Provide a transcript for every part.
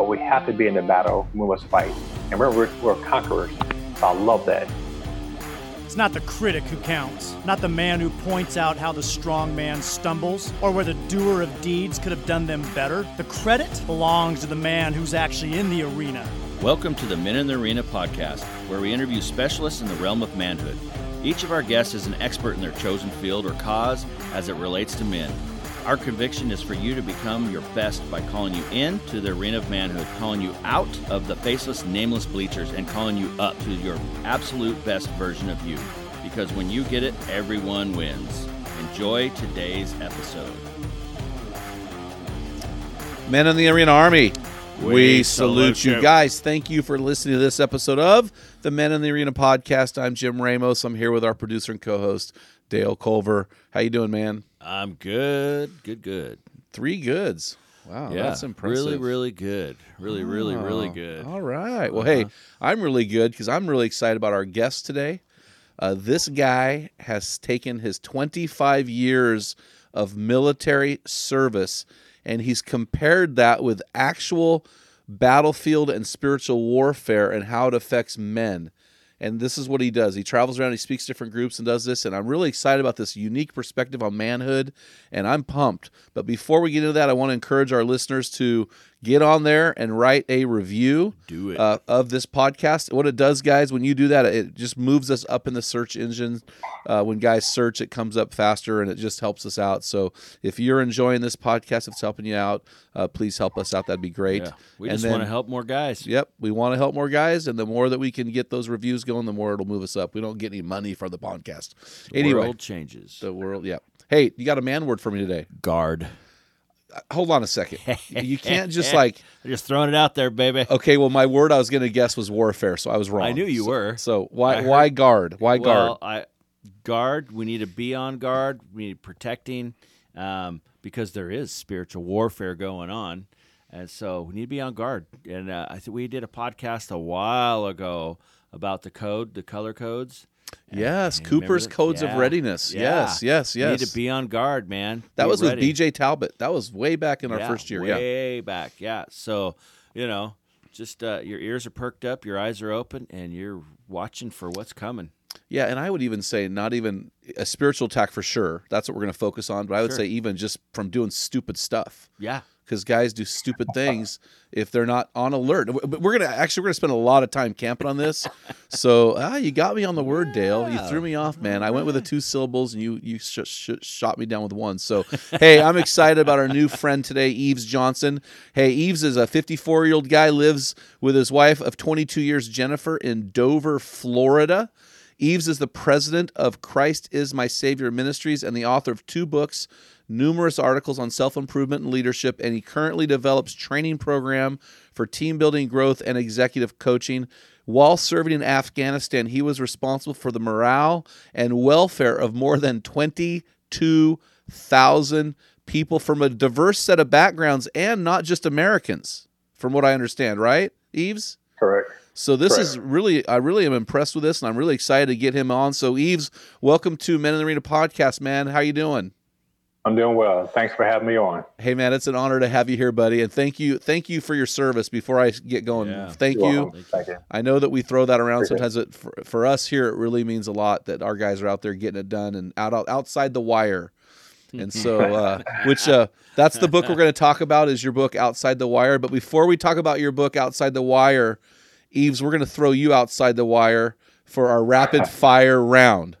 But we have to be in the battle. We must fight. And remember, we're, we're conquerors. So I love that. It's not the critic who counts, not the man who points out how the strong man stumbles or where the doer of deeds could have done them better. The credit belongs to the man who's actually in the arena. Welcome to the Men in the Arena podcast, where we interview specialists in the realm of manhood. Each of our guests is an expert in their chosen field or cause as it relates to men. Our conviction is for you to become your best by calling you in to the arena of manhood, calling you out of the faceless, nameless bleachers, and calling you up to your absolute best version of you. Because when you get it, everyone wins. Enjoy today's episode. Men in the Arena Army. We, We salute, salute you. you. guys. Thank you for listening to this episode of the Men in the Arena podcast. I'm Jim Ramos. I'm here with our producer and co-host Dale Culver. How you doing, man? I'm good, good, good. Three goods. Wow, yeah, that's impressive. Really, really good. Really, really, really Oh, good. All right. Well, hey, I'm really good because I'm really excited about our guest today. Uh, this guy has taken his 25 years of military service and he's compared that with actual battlefield and spiritual warfare and how it affects men. And this is what he does. He travels around, he speaks different groups and does this. And I'm really excited about this unique perspective on manhood. And I'm pumped. But before we get into that, I want to encourage our listeners to get on there and write a review Do it. uh, of this podcast. What it does, guys, when you do that, it just moves us up in the search engine. Uh, when guys search, it comes up faster and it just helps us out. So if you're enjoying this podcast, if it's helping you out, uh, please help us out. That'd be great. yeah. We And just want to help more guys. Yep, we want to help more guys, and the more that we can get those reviews going, the more it'll move us up. We don't get any money from the podcast. anyway, World changes. the world. Yep. Hey, you got a man word for me today? Guard. Hold on a second. You can't just like. I'm just throwing it out there, baby. Okay, well, my word I was going to guess was warfare, so I was wrong. I knew you So- were. So why I why guard? Why well, guard? I guard. We need to be on guard. We need protecting, um, because there is spiritual warfare going on, and so we need to be on guard. And uh, I think we did a podcast a while ago about the code, the color codes. Yes, And Cooper's? Codes of Readiness. Yeah. Yes, yes, You yes. need to be on guard, man. that Be was ready. with BJ Talbot. That was way back in our Yeah, first year. Yeah. way back. Yeah. So you know, just uh, your ears are perked up, your eyes are open, and you're watching for what's coming. Yeah, and I would even say not even a spiritual attack for sure. That's what we're going to focus on. But I would Sure. say even just from doing stupid stuff. Yeah. Because guys do stupid things if they're not on alert. But we're gonna actually we're gonna spend a lot of time camping on this. So ah, you got me on the word, Dale. You threw me off, man. I went with the two syllables, and you you sh- sh- shot me down with one. So hey, I'm excited about our new friend today, Eves Johnson. Hey, Eves is a 54 year old guy, lives with his wife of 22 years, Jennifer, in Dover, Florida. Eves is the president of Christ is My Savior Ministries and the author of two books, numerous articles on self improvement and leadership, and he currently develops training program for team building, growth, and executive coaching. While serving in Afghanistan, he was responsible for the morale and welfare of more than 22,000 people from a diverse set of backgrounds and not just Americans, from what I understand, right, Eves? Correct. So this Correct. is really, I really am impressed with this, and I'm really excited to get him on. So Eves, welcome to Men in the Arena podcast, man. How you doing? I'm doing well. Thanks for having me on. Hey, man, it's an honor to have you here, buddy, and thank you, thank you for your service. Before I get going, Yeah. thank You're you. welcome. Thank you. I know that we throw that around Appreciate sometimes. It, for, for us here, it really means a lot that our guys are out there getting it done and out outside the wire. And so, uh, which uh, that's the book we're going to talk about is your book Outside the Wire. But before we talk about your book Outside the Wire, Eves, we're going to throw you outside the wire for our rapid fire round.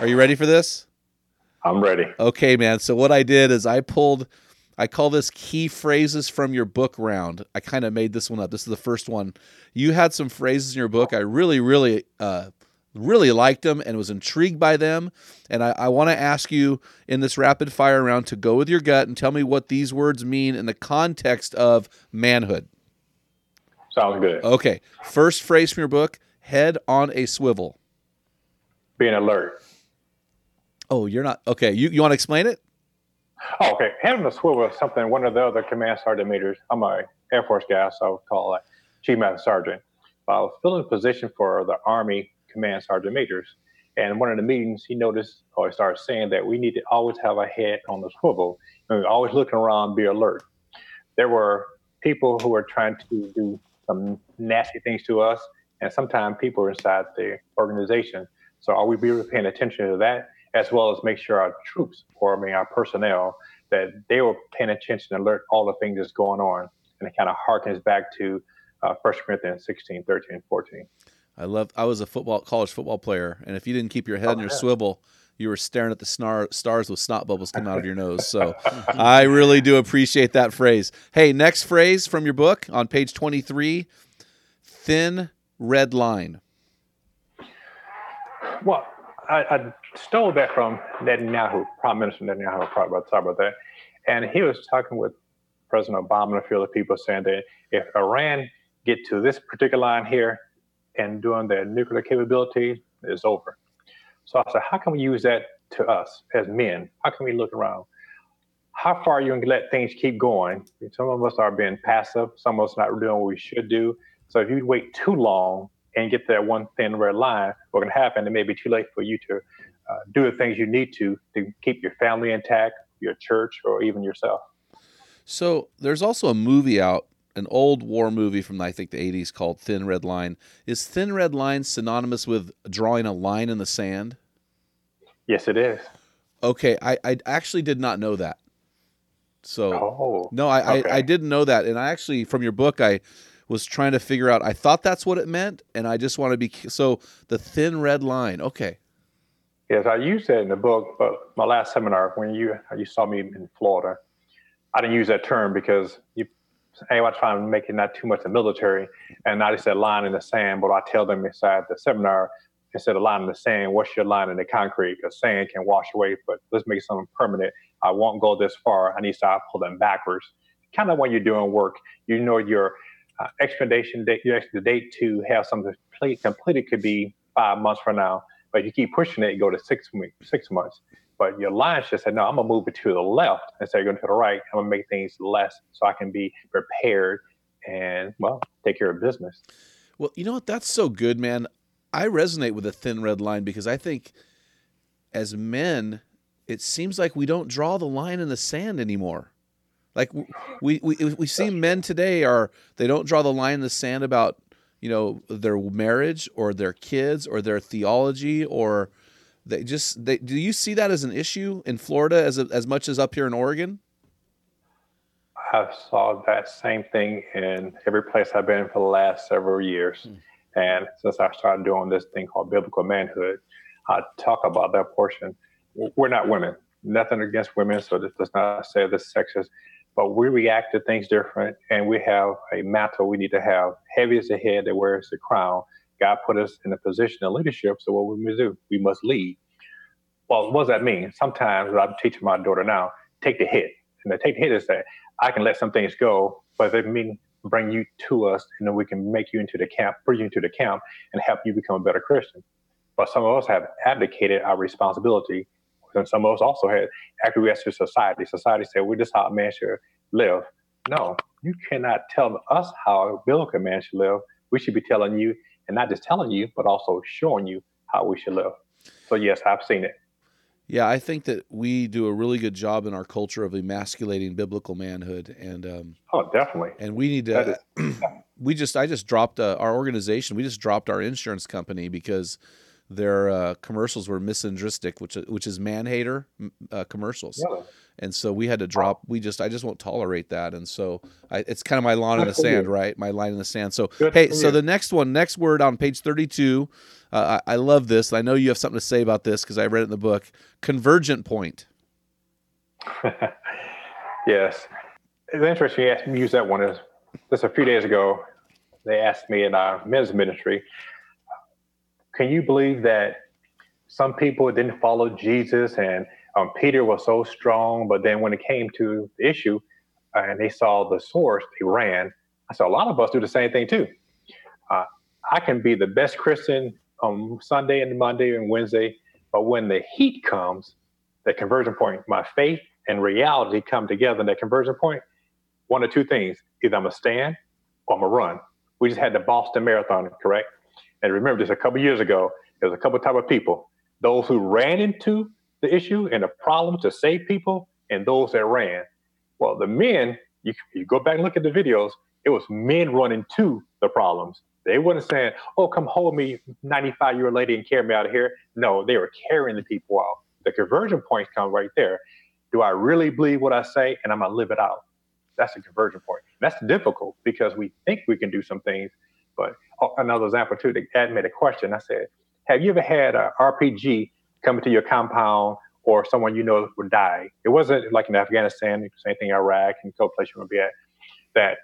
Are you ready for this? I'm ready. Okay, man. So what I did is I pulled I call this key phrases from your book round. I kind of made this one up. This is the first one. You had some phrases in your book I really, really, uh, really liked them and was intrigued by them. And I, I want to ask you in this rapid fire round to go with your gut and tell me what these words mean in the context of manhood. Sounds good. Okay. First phrase from your book head on a swivel. Being alert. Oh, you're not. Okay. You, you want to explain it? Oh, okay. Head on a swivel is something one of the other command sergeant majors, I'm a Air Force guy, so I would call it Chief Master Sergeant. I was filling a position for the Army Command Sergeant Majors. And one of the meetings, he noticed or he started saying that we need to always have a head on the swivel and always looking around, be alert. There were people who were trying to do some nasty things to us, and sometimes people are inside the organization. So are we be paying attention to that? as well as make sure our troops, or I mean our personnel, that they were paying attention and alert all the things that's going on. And it kind of harkens back to uh, 1 Corinthians 16, 13, 14. I love. I was a football college football player, and if you didn't keep your head oh, in your yeah. swivel, you were staring at the snar, stars with snot bubbles coming out of your nose. So I really do appreciate that phrase. Hey, next phrase from your book on page 23 thin red line. Well, I, I, stole that from Netanyahu, Prime Minister Netanyahu, probably about talk about that. And he was talking with President Obama and a few other people saying that if Iran get to this particular line here and doing their nuclear capability, it's over. So I said, how can we use that to us as men? How can we look around? How far are you going to let things keep going? Some of us are being passive. Some of us not doing what we should do. So if you wait too long, and get that one thin red line, what can happen, it may be too late for you to uh, do the things you need to to keep your family intact, your church, or even yourself. So there's also a movie out, an old war movie from I think the 80s called Thin Red Line. Is Thin Red Line synonymous with drawing a line in the sand? Yes, it is. Okay, I, I actually did not know that. So oh, no, I, okay. I, I didn't know that, and I actually from your book I was trying to figure out. I thought that's what it meant, and I just want to be so the thin red line. Okay. Yes, I used that in the book, but my last seminar when you you saw me in Florida, I didn't use that term because you. I was trying to make it not too much the military, and not just a line in the sand. But I tell them inside the seminar, instead of line in the sand, what's your line in the concrete? Because sand can wash away, but let's make something permanent. I won't go this far. I need to start pulling backwards. Kind of when you're doing work, you know your uh, expedition date, you actually the date to have something complete, completed could be five months from now, but you keep pushing it, you go to six weeks, six months. But your lines just said, no, I'm gonna move it to the left instead of going to the right. I'm gonna make things less so I can be prepared and well, take care of business. Well, you know what? That's so good, man. I resonate with the thin red line because I think as men, it seems like we don't draw the line in the sand anymore. Like we we we see men today are they don't draw the line in the sand about you know their marriage or their kids or their theology or they just they do you see that as an issue in Florida as as much as up here in Oregon? I saw that same thing in every place I've been for the last several years. Mm. And since I started doing this thing called biblical manhood, I talk about that portion. We're not women. Nothing against women, so this does not say this sexist but we react to things different and we have a mantle we need to have. Heavy is the head that wears the crown. God put us in a position of leadership, so what we must do? We must lead. Well, what does that mean? Sometimes I'm teaching my daughter now, take the hit. And the take the hit is that I can let some things go, but it mean bring you to us and then we can make you into the camp, bring you into the camp and help you become a better Christian. But some of us have abdicated our responsibility and some of us also had acquiesced to society. Society said, "We just how a man should live." No, you cannot tell us how a biblical man should live. We should be telling you, and not just telling you, but also showing you how we should live. So yes, I've seen it. Yeah, I think that we do a really good job in our culture of emasculating biblical manhood, and um, oh, definitely. And we need to. we just, I just dropped uh, our organization. We just dropped our insurance company because their uh, commercials were misandristic, which which is man hater uh, commercials. Yeah. And so we had to drop. We just I just won't tolerate that. And so I, it's kind of my line in the sand, right? My line in the sand. So Good hey, so the next one, next word on page thirty-two. Uh, I, I love this. I know you have something to say about this because I read it in the book. Convergent point. yes, it's interesting. You asked me use that one. Is just a few days ago, they asked me in our men's ministry can you believe that some people didn't follow Jesus and um, Peter was so strong, but then when it came to the issue uh, and they saw the source, they ran. I said, a lot of us do the same thing too. Uh, I can be the best Christian on Sunday and Monday and Wednesday, but when the heat comes, the conversion point, my faith and reality come together in that conversion point, one of two things. Either I'm going to stand or I'm going to run. We just had the Boston Marathon, correct? And remember this a couple years ago, there was a couple type of people. Those who ran into the issue and the problem to save people, and those that ran. Well, the men, you, you go back and look at the videos, it was men running to the problems. They weren't saying, oh, come hold me, 95 year old lady, and carry me out of here. No, they were carrying the people out. The conversion points come right there. Do I really believe what I say and I'm going to live it out? That's the conversion point. That's difficult because we think we can do some things, but oh, another example too, the ad made a question. I said, have you ever had a RPG come to your compound or someone you know would die? It wasn't like in Afghanistan, same thing in Iraq and so place you want to be at, that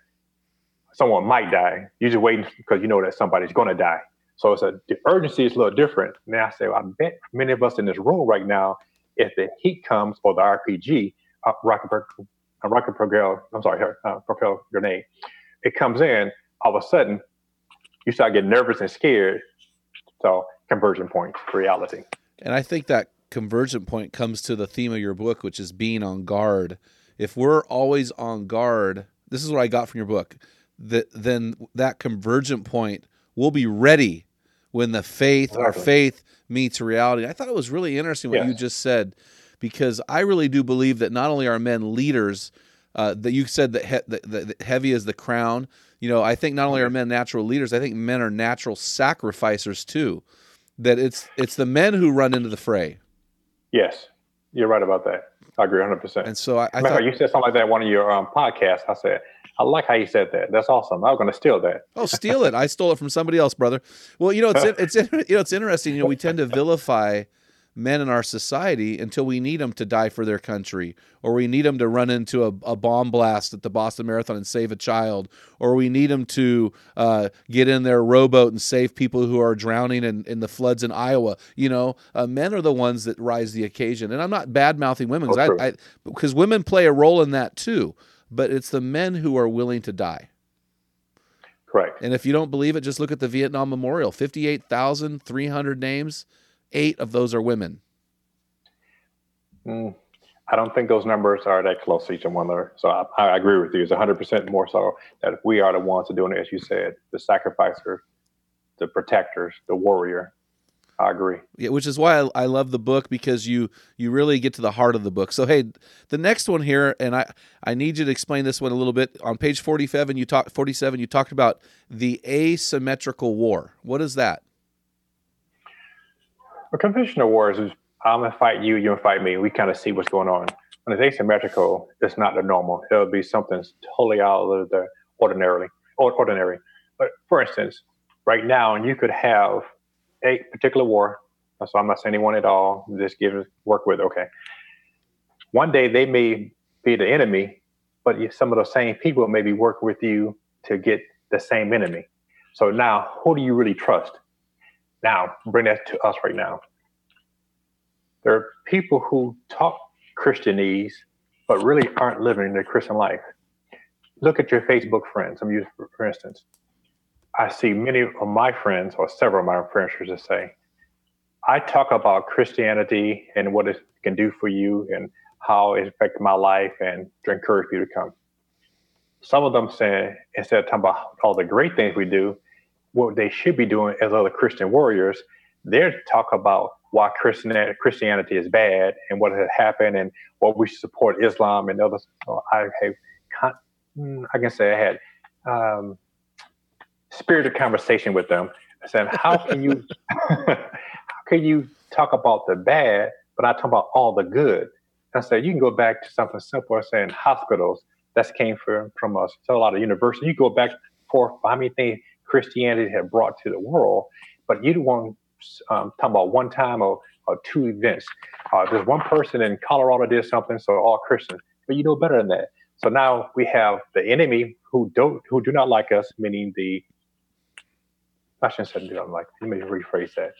someone might die. You're just waiting because you know that somebody's going to die. So it's a the urgency is a little different. Now I say, well, I bet many of us in this room right now, if the heat comes or the RPG, uh, rocket, uh, rocket propel, I'm sorry, uh, propel grenade, it comes in, all of a sudden you start getting nervous and scared. So conversion point reality. And I think that convergent point comes to the theme of your book, which is being on guard. If we're always on guard, this is what I got from your book. That then that convergent point will be ready when the faith, exactly. our faith meets reality. I thought it was really interesting what you just said, because I really do believe that not only are men leaders, uh, that you said that, he, that, that heavy is the crown, you know, I think not only are men natural leaders, I think men are natural sacrificers too. That it's it's the men who run into the fray. Yes, you're right about that. I agree 100. percent And so I, I thought, you said something like that one of your um, podcasts. I said I like how you said that. That's awesome. I was going to steal that. Oh, steal it! I stole it from somebody else, brother. Well, you know, it's it's you know it's interesting. You know, we tend to vilify men in our society until we need them to die for their country, or we need them to run into a, a bomb blast at the Boston Marathon and save a child, or we need them to uh, get in their rowboat and save people who are drowning in, in the floods in Iowa. You know, uh, men are the ones that rise the occasion. And I'm not bad mouthing women because oh, women play a role in that too, but it's the men who are willing to die. Correct. And if you don't believe it, just look at the Vietnam Memorial 58,300 names eight of those are women. Mm, I don't think those numbers are that close to each other. So I, I agree with you. It's 100% more so that if we are the ones doing it, as you said, the sacrificer, the protectors, the warrior. I agree. Yeah, which is why I, I, love the book because you you really get to the heart of the book. So hey, the next one here, and I I need you to explain this one a little bit. On page forty seven, you talk forty seven, you talked about the asymmetrical war. What is that? A conventional wars is I'm gonna fight you, you're gonna fight me. We kind of see what's going on. When it's asymmetrical, it's not the normal. It'll be something totally out of the ordinarily ordinary. But for instance, right now, and you could have a particular war. So I'm not saying anyone at all. Just give work with. Okay. One day they may be the enemy, but some of those same people may be work with you to get the same enemy. So now, who do you really trust? Now, bring that to us right now. There are people who talk Christianese, but really aren't living their Christian life. Look at your Facebook friends. I'm using, for instance, I see many of my friends, or several of my friends, should say, I talk about Christianity and what it can do for you and how it affected my life and to encourage you to come. Some of them say, instead of talking about all the great things we do, what they should be doing as other Christian warriors, they're talk about why Christianity is bad and what has happened and what we should support Islam and others. I have, mm, I can say I had um, spirited conversation with them. I said, how can you, how can you talk about the bad, but I talk about all the good? I said, you can go back to something simple saying hospitals. That came from, from us. So a lot of universities. You go back for how many things Christianity had brought to the world, but you don't want um, talk about one time or, or two events. Uh, there's one person in Colorado did something, so all Christians. But you know better than that. So now we have the enemy who don't who do not like us, meaning the I shouldn't say not like. Let me rephrase that.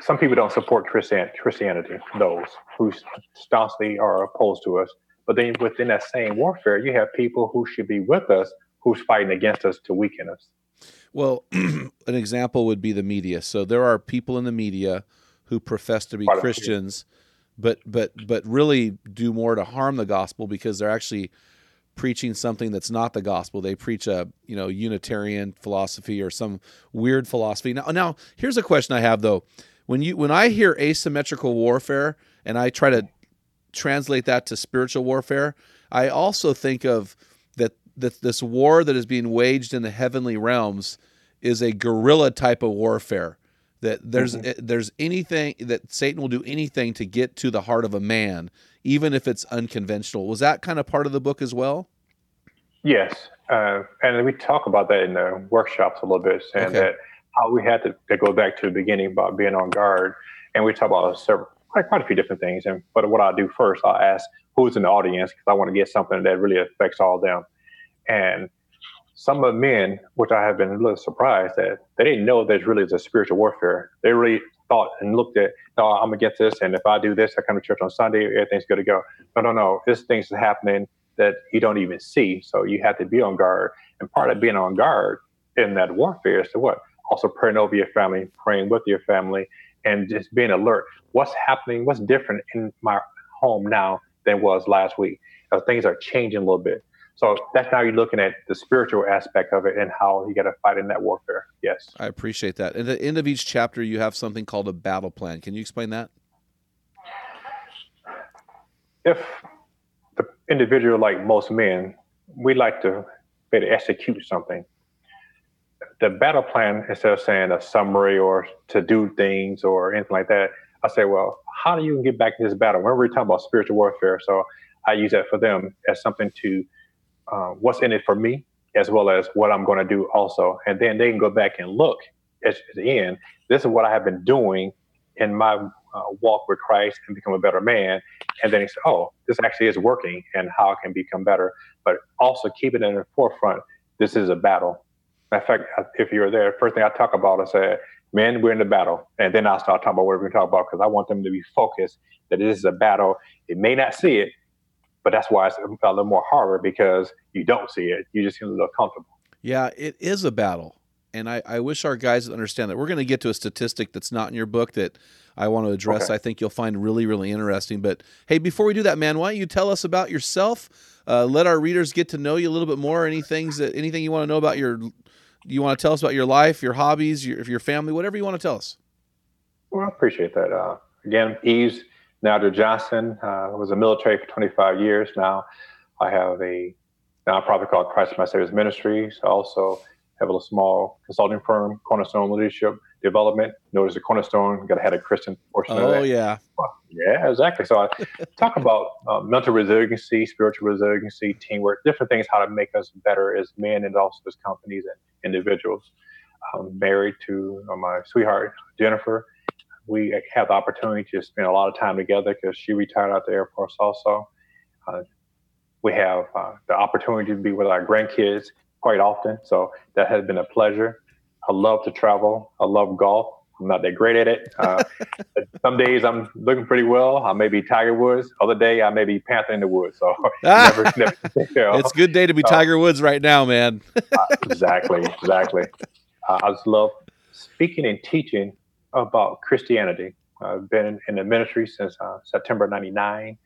Some people don't support Christian, Christianity, those who staunchly are opposed to us. But then within that same warfare, you have people who should be with us who's fighting against us to weaken us. Well, an example would be the media. So there are people in the media who profess to be Christians but but but really do more to harm the gospel because they're actually preaching something that's not the gospel. They preach a you know Unitarian philosophy or some weird philosophy. Now now here's a question I have though. When you when I hear asymmetrical warfare and I try to translate that to spiritual warfare, I also think of that this war that is being waged in the heavenly realms is a guerrilla type of warfare that there's mm-hmm. there's anything that Satan will do anything to get to the heart of a man, even if it's unconventional. Was that kind of part of the book as well? Yes, uh, and we talk about that in the workshops a little bit, saying okay. that how we had to, to, go back to the beginning about being on guard, and we talk about several quite, quite a few different things. And but what I'll do first, I'll ask who's in the audience because I want to get something that really affects all of them, and some of the men, which I have been a little surprised that they didn't know there's really a spiritual warfare. They really thought and looked at, no, I'm gonna get this, and if I do this, I come to church on Sunday, everything's good to go. No, no, no. This thing's happening that you don't even see. So you have to be on guard. And part of being on guard in that warfare is to what? Also praying over your family, praying with your family, and just being alert. What's happening? What's different in my home now than was last week? Uh, things are changing a little bit. So that's how you're looking at the spiritual aspect of it and how you got to fight in that warfare. Yes. I appreciate that. At the end of each chapter, you have something called a battle plan. Can you explain that? If the individual, like most men, we like to be to execute something. The battle plan, instead of saying a summary or to do things or anything like that, I say, well, how do you get back to this battle? When we're talking about spiritual warfare, so I use that for them as something to uh, what's in it for me as well as what I'm going to do also. And then they can go back and look at the end. This is what I have been doing in my uh, walk with Christ and become a better man. And then he said, oh, this actually is working and how I can become better. But also keep it in the forefront. This is a battle. In fact, if you're there, first thing I talk about is say, men, we're in the battle. And then I'll start talking about what we're going to talk about because I want them to be focused that this is a battle. It may not see it, but that's why it's a little more harder because you don't see it. You just feel a little comfortable. Yeah, it is a battle. And I, I wish our guys understand that. We're going to get to a statistic that's not in your book that I want to address. Okay. I think you'll find really, really interesting. But hey, before we do that, man, why don't you tell us about yourself? Uh, let our readers get to know you a little bit more. Any things that anything you want to know about your, you want to tell us about your life, your hobbies, your your family, whatever you want to tell us. Well, I appreciate that. Uh, again, Eves Nigel Johnson. Uh, was a military for 25 years now. I have a nonprofit called Christ My Savior's Ministries. I also have a little small consulting firm, Cornerstone Leadership Development. Notice a Cornerstone, got to have a Christian portion oh, of yeah. yeah, exactly. So I talk about uh, mental resiliency, spiritual resiliency, teamwork, different things, how to make us better as men and also as companies and individuals. I'm married to uh, my sweetheart, Jennifer we have the opportunity to spend a lot of time together because she retired out the Air Force also. Uh, we have uh, the opportunity to be with our grandkids quite often, so that has been a pleasure. I love to travel. I love golf. I'm not that great at it. Uh, some days I'm looking pretty well. I may be Tiger Woods. Other day I may be Panther in the Woods. So never, never, you know. it's a good day to be Tiger Woods right now, man. Uh, exactly, exactly. Uh, I just love speaking and teaching about Christianity. I've been in the ministry since uh, September 99.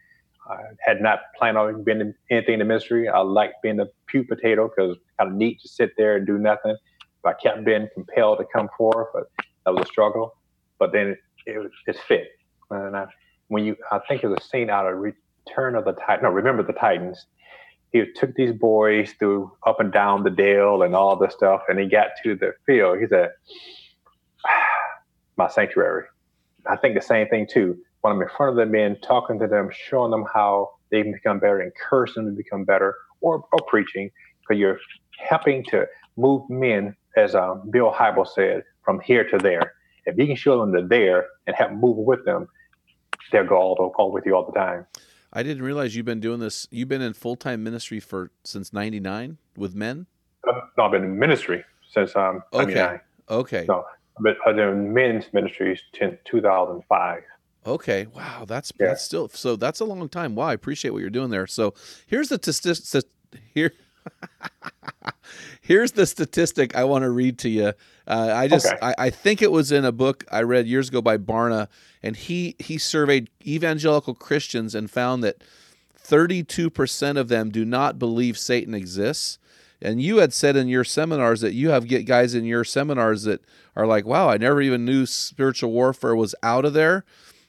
I had not planned on being in anything in the ministry. I like being a pew potato because kind of neat to sit there and do nothing. But I kept being compelled to come forward, but that was a struggle. But then it, it, it fit. And I, when you, I think it was a scene out of Return of the Titan. No, Remember the Titans. He took these boys through up and down the dale and all this stuff, and he got to the field. He said, my sanctuary. I think the same thing too. When I'm in front of the men, talking to them, showing them how they can become better, encouraging them to become better, or, or preaching, because you're helping to move men, as um, Bill Hybels said, from here to there. If you can show them to there and help move with them, they'll go all, all with you all the time. I didn't realize you've been doing this. You've been in full time ministry for since '99 with men. Uh, no, I've been in ministry since um, okay. Okay. No, but been men's ministries since 2005. Okay. Wow. That's yeah. that's still so. That's a long time. Wow. I appreciate what you're doing there. So here's the t- here. Here's the statistic I want to read to you. Uh, I just okay. I, I, think it was in a book I read years ago by Barna, and he he surveyed evangelical Christians and found that 32% of them do not believe Satan exists. And you had said in your seminars that you have get guys in your seminars that are like, "Wow, I never even knew spiritual warfare was out of there."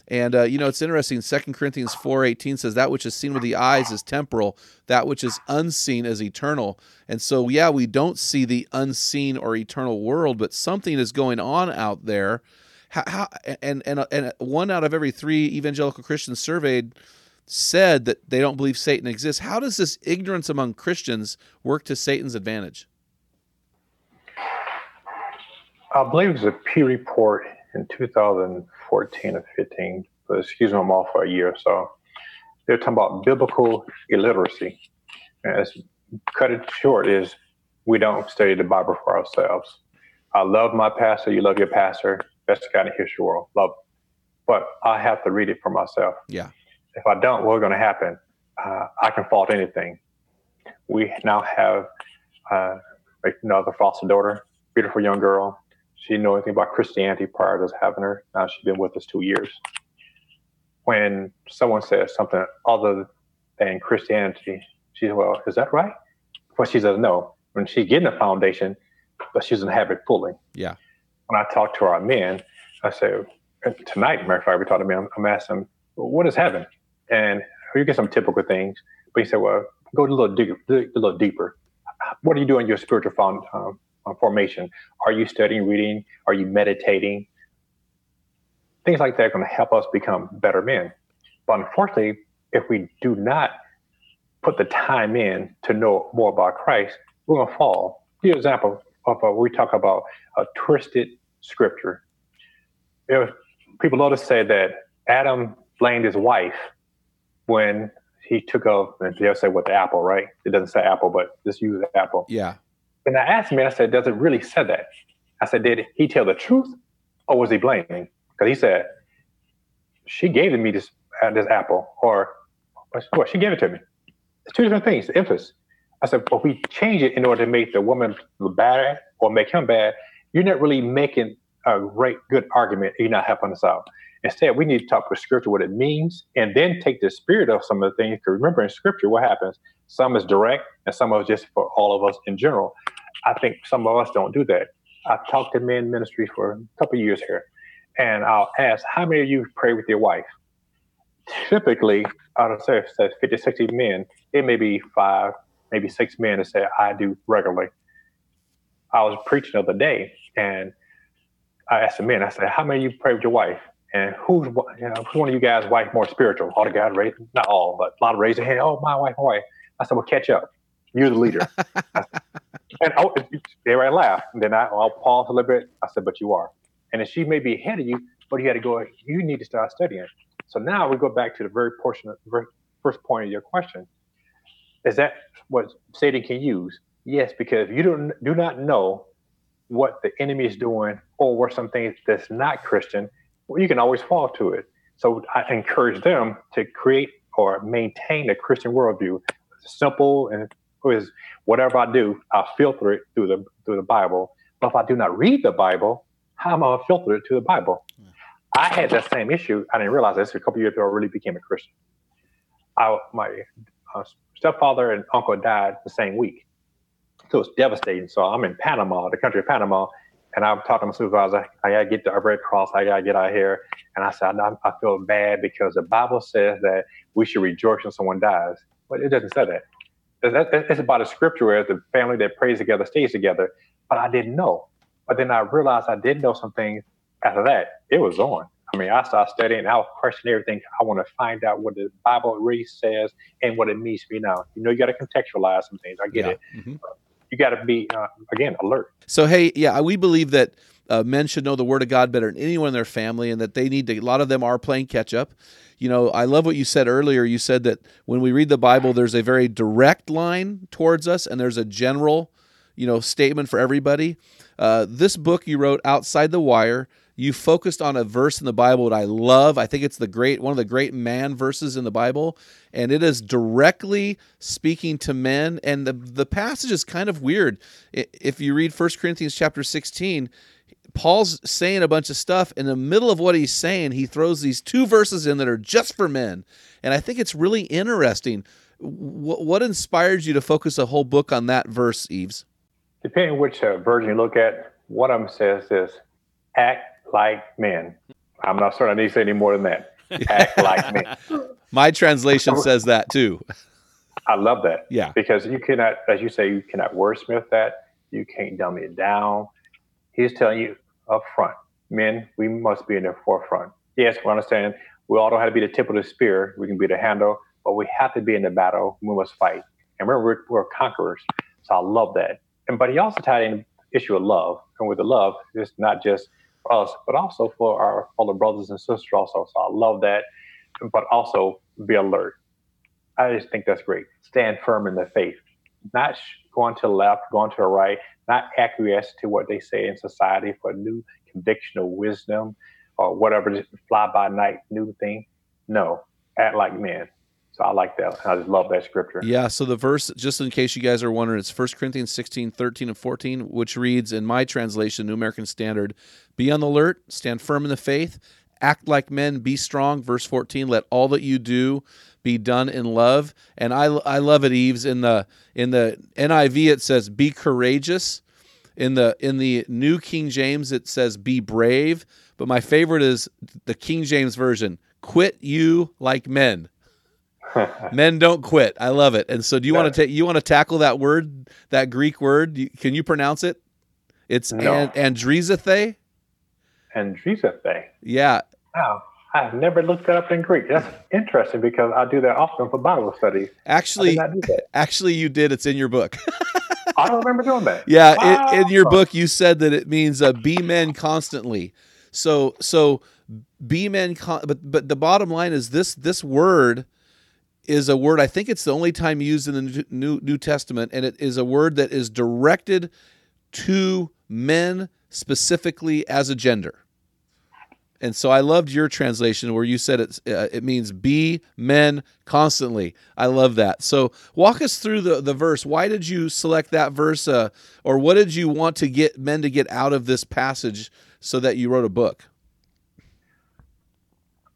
And uh, you know, it's interesting. Second Corinthians four eighteen says, "That which is seen with the eyes is temporal; that which is unseen is eternal." And so, yeah, we don't see the unseen or eternal world, but something is going on out there. How, how, and and and one out of every three evangelical Christians surveyed said that they don't believe Satan exists. How does this ignorance among Christians work to Satan's advantage? I believe it was a Pew report in 2014 or 15, but excuse me, I'm off for a year or so. They're talking about biblical illiteracy. And cut it short is we don't study the Bible for ourselves. I love my pastor. You love your pastor. Best guy in the history world. Love. But I have to read it for myself. Yeah. If I don't, what's going to happen? Uh, I can fault anything. We now have uh, another foster daughter, beautiful young girl. She didn't know anything about Christianity prior to us having her. Now she's been with us two years. When someone says something other than Christianity, she says, Well, is that right? But she says, No. When she's getting a foundation, but she doesn't have it fully. Yeah. When I talk to our men, I say, Tonight, matter of fact, we talked to me, I'm, asking them, well, What is heaven? And you get some typical things. But he said, Well, go a little, deeper, a little deeper. What are you doing your spiritual um, formation. Are you studying, reading? Are you meditating? Things like that are going to help us become better men. But unfortunately, if we do not put the time in to know more about Christ, we're going to fall. An example of uh, we talk about a twisted scripture. If people love to say that Adam blamed his wife when he took off, and they'll say what the apple, right? It doesn't say apple, but just use the apple. Yeah. And I asked him, I said, does it really say that? I said, did he tell the truth or was he blaming? Because he said, she gave me this, uh, this apple, or what? She gave it to me. It's two different things, The emphasis. I said, but we change it in order to make the woman bad or make him bad. You're not really making a great, good argument. You're not helping us out. Instead, we need to talk with scripture what it means and then take the spirit of some of the things. Because remember, in scripture, what happens? Some is direct and some is just for all of us in general. I think some of us don't do that. I've talked to men ministry for a couple years here, and I'll ask, how many of you pray with your wife? Typically, out of say, say 50, 60 men, it may be five, maybe six men that say, I do regularly. I was preaching the other day, and I asked the men, I said, how many of you pray with your wife? And who's you know, who's one of you guys' wife more spiritual? All the guys raised, not all, but a lot of raised their hand. Oh, my wife, my wife. I said, well, catch up. You're the leader. and oh, there I laughed. And then I, I'll pause a little bit. I said, but you are. And if she may be ahead of you, but you got to go, you need to start studying. So now we go back to the very portion, of, very first point of your question. Is that what Satan can use? Yes, because you don't do not know what the enemy is doing or what something that's not Christian, you can always fall to it. So I encourage them to create or maintain a Christian worldview, simple and is whatever I do, I filter it through the through the Bible. But if I do not read the Bible, how am I going to filter it to the Bible? I had that same issue. I didn't realize this a couple years ago. I really became a Christian. I, my uh, stepfather and uncle died the same week, so it's devastating. So I'm in Panama, the country of Panama, and I'm talking to my supervisor. I gotta get the Red Cross. I gotta get out here. And I said, I, I feel bad because the Bible says that we should rejoice when someone dies, but it doesn't say that it's about a scripture where the family that prays together stays together. But I didn't know. But then I realized I did know some things after that. it was on. I mean, I started studying. I was questioning everything. I want to find out what the Bible really says and what it means to me now. You know, you got to contextualize some things. I get Yeah. it. Mhm. You got to be uh, again alert. So hey, yeah, we believe that uh, men should know the Word of God better than anyone in their family, and that they need to. A lot of them are playing catch up. You know, I love what you said earlier. You said that when we read the Bible, there's a very direct line towards us, and there's a general, you know, statement for everybody. Uh, this book you wrote outside the wire. You focused on a verse in the Bible that I love. I think it's the great one of the great man verses in the Bible, and it is directly speaking to men. And the the passage is kind of weird. If you read 1 Corinthians chapter 16, Paul's saying a bunch of stuff. In the middle of what he's saying, he throws these two verses in that are just for men. And I think it's really interesting. What, what inspired you to focus a whole book on that verse, Eves? Depending which uh, version you look at, one of them says this: "Act like men." I'm not certain I need to say any more than that. Act like men. My translation says that too. I love that. Yeah. Because you cannot, as you say, you cannot wordsmith that. You can't dumb it down. He's telling you up front, men, we must be in the forefront. Yes, we understand we all don't have to be the tip of the spear. We can be the handle, but we have to be in the battle. We must fight. And remember, we're, we're conquerors. So I love that. And but he also tied in the issue of love. And with the love, it's not just for us, but also for our fellow brothers and sisters also. So I love that. But also be alert. I just think that's great. Stand firm in the faith, not going to the left, going to the right, not acquiesce to what they say in society for new conviction or wisdom or whatever, just fly by night new thing. No, act like men. So I like that. I just love that scripture. Yeah, so the verse, just in case you guys are wondering, it's 1 Corinthians 16, 13, and 14, which reads in my translation, New American Standard Be on the alert, stand firm in the faith, act like men, be strong. Verse 14, let all that you do be done in love. And I, I love it, Eves. In the in the NIV, it says, Be courageous. In the in the New King James, it says, Be brave. But my favorite is the King James Version, Quit you like men. Men don't quit. I love it. And so, do you want to take you want to tackle that word, that Greek word? You- Can you pronounce it? It's No. an, andrizathe. and Jesus Day. Yeah, Wow. I've never looked that up in Greek. That's interesting because I do that often for Bible studies. I actually, did not do that. actually, you did. It's in your book. I don't remember doing that. yeah, in, in your book, you said that it means uh, be men constantly. So, so be men. Con- but but the bottom line is this: this word is a word. I think it's the only time used in the New New, Testament, and it is a word that is directed to men specifically as a gender. And so I loved your translation where you said it's, uh, it means be men constantly. I love that. So walk us through the, the verse. Why did you select that verse, uh, or what did you want to get men to get out of this passage so that you wrote a book?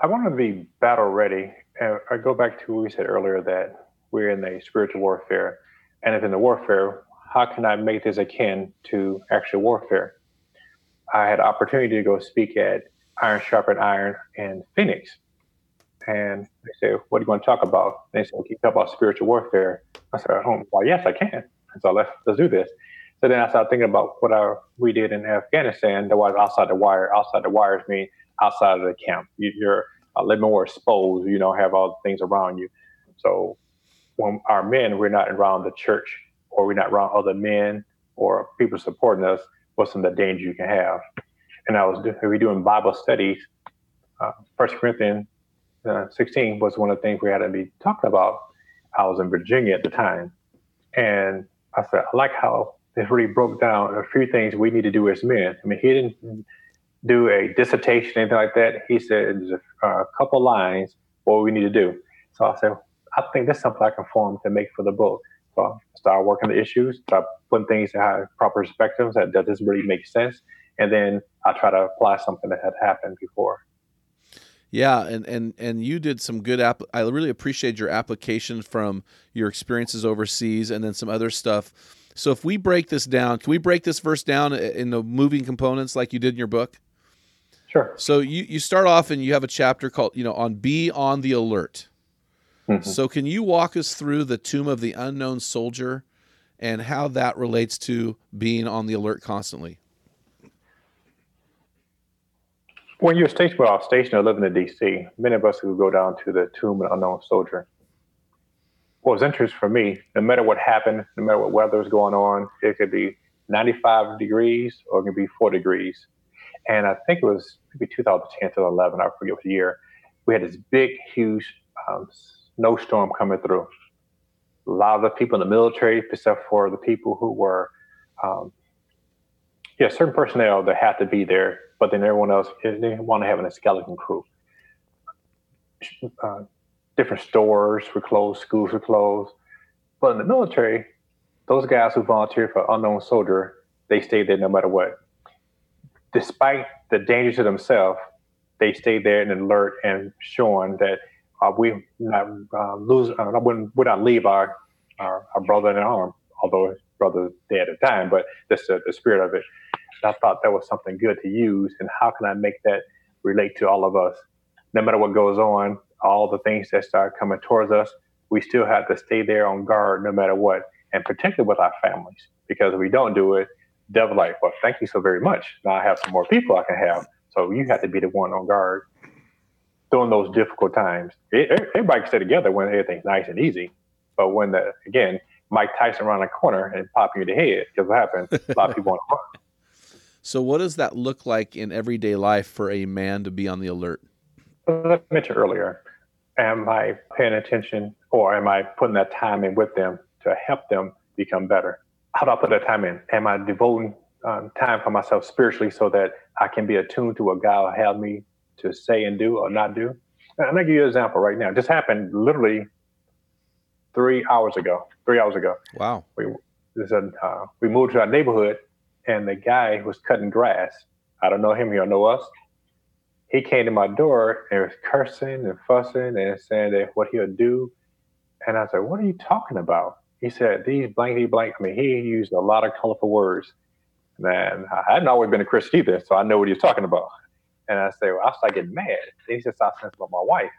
I want to be battle ready. And I go back to what we said earlier that we're in a spiritual warfare. And if in the warfare, how can I make this akin to actual warfare? I had opportunity to go speak at Iron Sharpened Iron in Phoenix. And they said, What are you going to talk about? They said, well, Can you talk about spiritual warfare? I said, oh, Well, yes, I can. And so let's, let's do this. So then I started thinking about what I, we did in Afghanistan that was outside the wire. Outside the wires mean outside of the camp. You, you're a little more exposed. You don't have all the things around you. So when our men, we're not around the church or we're not around other men or people supporting us, what's some of the danger you can have? And I was do- we doing Bible studies. Uh, First Corinthians uh, 16 was one of the things we had to be talking about. I was in Virginia at the time, and I said I like how this really broke down a few things we need to do as men. I mean, he didn't do a dissertation anything like that. He said there's a, a couple lines what we need to do. So I said I think that's something I can form to make for the book. So I started working the issues, start putting things in proper perspectives that does this really make sense, and then I try to apply something that had happened before. Yeah, and and and you did some good app. I really appreciate your application from your experiences overseas, and then some other stuff. So if we break this down, can we break this verse down in the moving components like you did in your book? Sure. So you you start off and you have a chapter called you know on be on the alert. Mhm. So can you walk us through the tomb of the unknown soldier and how that relates to being on the alert constantly? When you're stationed, well, stationed or living in D.C., many of us would go down to the tomb of the unknown soldier. What was interesting for me, no matter what happened, no matter what weather was going on, it could be 95 degrees or it could be 4 degrees. And I think it was maybe 2010, 2011, I forget what year, we had this big, huge um, snowstorm coming through. A lot of the people in the military, except for the people who were, um, yeah, certain personnel that had to be there, but then everyone else, they didn't want to have a skeleton crew. Uh, different stores were closed, schools were closed. But in the military, those guys who volunteered for unknown soldier, they stayed there no matter what. Despite the danger to themselves, they stayed there and alert and showing that uh, we not uh, lose, uh, would not leave our, our, our brother in arm, although his brother was dead at the time, but just the, the spirit of it. I thought that was something good to use. And how can I make that relate to all of us? No matter what goes on, all the things that start coming towards us, we still have to stay there on guard no matter what, and particularly with our families. Because if we don't do it, devil like, well, thank you so very much. Now I have some more people I can have. So you have to be the one on guard during those difficult times. everybody can stay together when everything's nice and easy. But when the again, Mike Tyson around the corner and pop you in the head, because what happens? A lot of people want to run. So what does that look like in everyday life for a man to be on the alert? As I mentioned earlier, am I paying attention or am I putting that time in with them to help them become better? How do I put that time in? Am I devoting um, time for myself spiritually so that I can be attuned to what God will have me to say and do or not do. And I'm gonna give you an example right now. This happened literally three hours ago. Three hours ago. Wow. We this uh, we moved to our neighborhood, and the guy was cutting grass. I don't know him. He don't know us. He came to my door and was cursing and fussing and saying that what he'll do. And I said, "What are you talking about?" He said, "These blankety blank." I mean, he used a lot of colorful words. Man, I hadn't always been a Christian either, so I know what he's talking about. And I say, well, I start getting mad. Then he said, stop about my wife.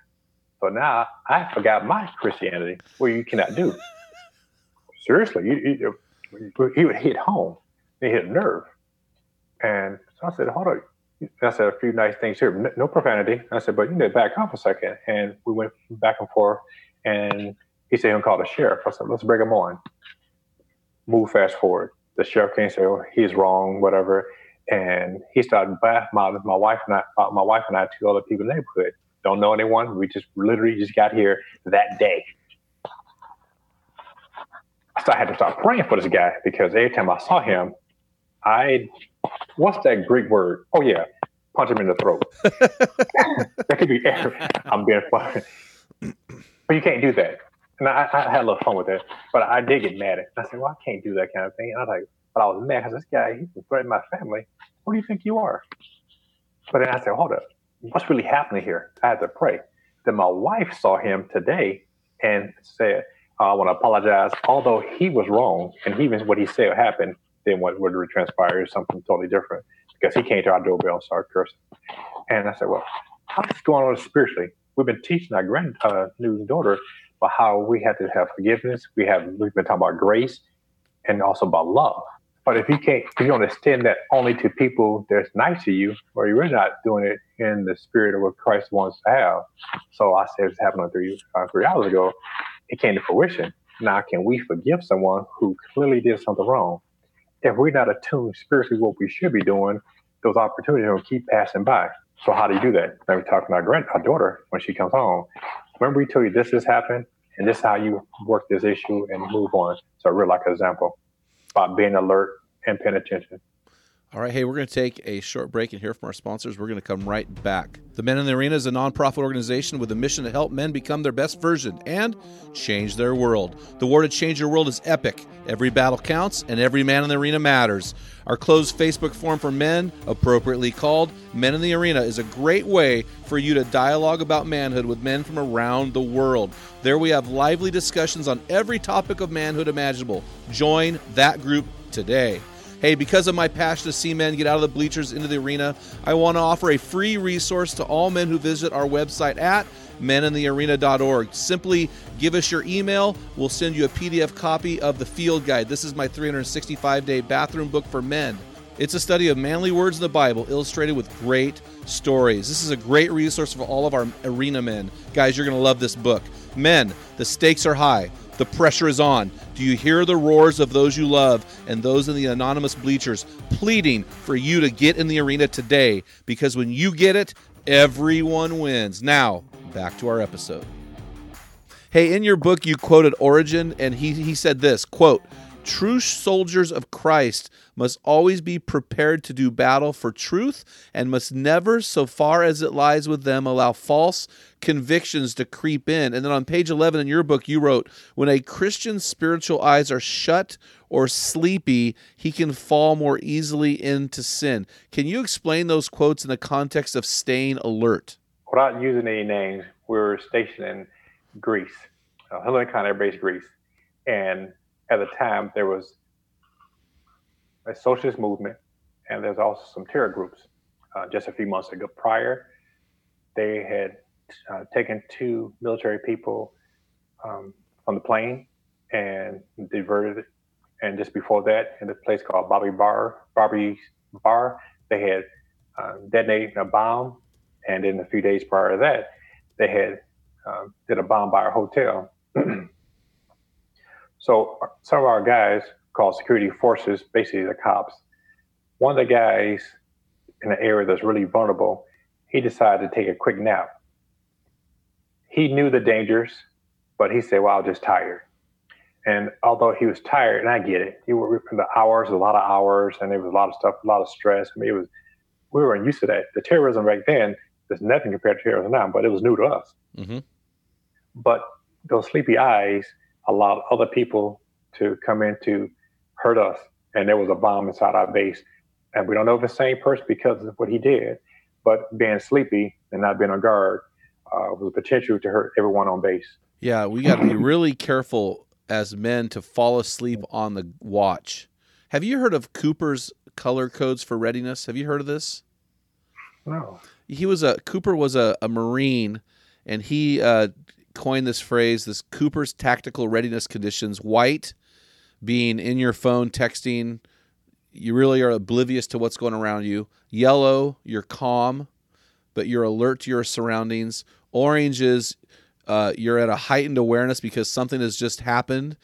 So now I forgot my Christianity. Well, you cannot do. Seriously, you, you, he would hit home. He hit a nerve. And so I said, hold on. I said a few nice things here, no profanity. I said, but you need to back off a second. And we went back and forth. And he said he'll call the sheriff. I said, let's bring him on. Move fast forward the sheriff came and said, oh, he's wrong, whatever. And he started, my, my wife and I, uh, my wife and I, two other people in the neighborhood, don't know anyone. We just literally just got here that day. So I had to start praying for this guy because every time I saw him, I, what's that Greek word? Oh yeah, punch him in the throat. that could be, I'm being funny. But you can't do that. And I, I, had a little fun with it, but I did get mad at. It. I said, "Well, I can't do that kind of thing." And I was like, "But I was mad because this guy he's threatening my family. What do you think you are?" But then I said, "Hold up, what's really happening here?" I had to pray. Then my wife saw him today and said, "I want to apologize, although he was wrong, and even what he said happened. Then what would transpire is something totally different because he came to our doorbell and started cursing." And I said, "Well, how's this going on spiritually? We've been teaching our grand uh, new daughter but how we have to have forgiveness. We have we've been talking about grace and also about love. But if you can't, if you don't extend that only to people that's nice to you, or you're not doing it in the spirit of what Christ wants to have. So I said it happened three uh, three hours ago. It came to fruition. Now, can we forgive someone who clearly did something wrong? If we're not attuned spiritually, what we should be doing, those opportunities will keep passing by. So how do you do that? We're talking to our grand, our daughter when she comes home remember we told you this has happened and this is how you work this issue and move on. So real like example about being alert and paying attention. All right, hey, we're going to take a short break and hear from our sponsors. We're going to come right back. The Men in the Arena is a nonprofit organization with a mission to help men become their best version and change their world. The war to change your world is epic. Every battle counts, and every man in the arena matters. Our closed Facebook forum for men, appropriately called Men in the Arena, is a great way for you to dialogue about manhood with men from around the world. There we have lively discussions on every topic of manhood imaginable. Join that group today. Hey, because of my passion to see men get out of the bleachers into the arena, I want to offer a free resource to all men who visit our website at meninthearena.org. Simply give us your email. We'll send you a PDF copy of the field guide. This is my 365 day bathroom book for men. It's a study of manly words in the Bible illustrated with great stories. This is a great resource for all of our arena men. Guys, you're going to love this book. Men, the stakes are high. The pressure is on. Do you hear the roars of those you love and those in the anonymous bleachers pleading for you to get in the arena today? Because when you get it, everyone wins. Now, back to our episode. Hey, in your book, you quoted Origen, and he, he said this quote, True soldiers of Christ must always be prepared to do battle for truth and must never, so far as it lies with them, allow false convictions to creep in. And then on page 11 in your book, you wrote, When a Christian's spiritual eyes are shut or sleepy, he can fall more easily into sin. Can you explain those quotes in the context of staying alert? Without using any names, we were stationed in Greece, uh, Air Greece. And at the time there was a socialist movement and there's also some terror groups. Uh, just a few months ago, prior, they had uh, taken two military people um, on the plane and diverted. And just before that, in a place called Bobby Bar, Bobby Bar, they had uh, detonated a bomb. And then a few days prior to that, they had uh, did a bomb by our hotel. So some of our guys called security forces, basically the cops, one of the guys in an area that's really vulnerable, he decided to take a quick nap. He knew the dangers, but he said, well, I'm just tired. And although he was tired, and I get it, he were in the hours, a lot of hours, and there was a lot of stuff, a lot of stress. I mean, it was we weren't used to that. The terrorism back then is nothing compared to terrorism now, but it was new to us. Mm-hmm. But those sleepy eyes allowed other people to come in to hurt us. And there was a bomb inside our base. And we don't know if it's the same person because of what he did, but being sleepy and not being on guard uh, was a potential to hurt everyone on base. Yeah, we got to be really careful as men to fall asleep on the watch. Have you heard of Cooper's color codes for readiness? Have you heard of this? No. He was a Cooper was a, a Marine, and he uh, coined this phrase, this Cooper's tactical readiness conditions. White being in your phone texting, you really are oblivious to what's going around you. Yellow, you're calm, but you're alert to your surroundings. Orange is uh, you're at a heightened awareness because something has just happened,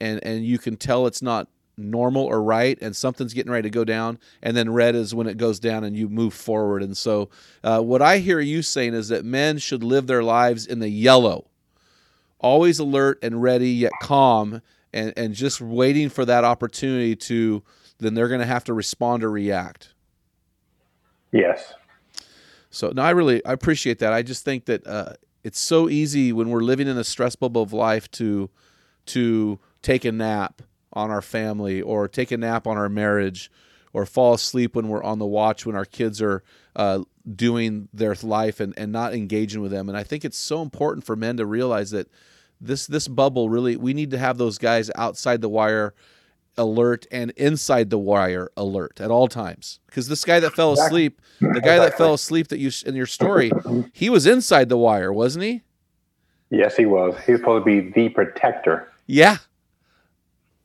and and you can tell it's not normal or right and something's getting ready to go down and then red is when it goes down and you move forward and so uh, what i hear you saying is that men should live their lives in the yellow always alert and ready yet calm and, and just waiting for that opportunity to then they're going to have to respond or react. Yes. So no i really i appreciate that. I just think that uh, it's so easy when we're living in a stress bubble of life to to take a nap on our family or take a nap on our marriage or fall asleep when we're on the watch when our kids are uh, doing their life and, and not engaging with them. And I think it's so important for men to realize that this this bubble really we need to have those guys outside the wire alert and inside the wire alert at all times. Because this guy that fell asleep the guy that fell asleep that you in your story he was inside the wire wasn't he? Yes he was. He was supposed to be the protector. Yeah.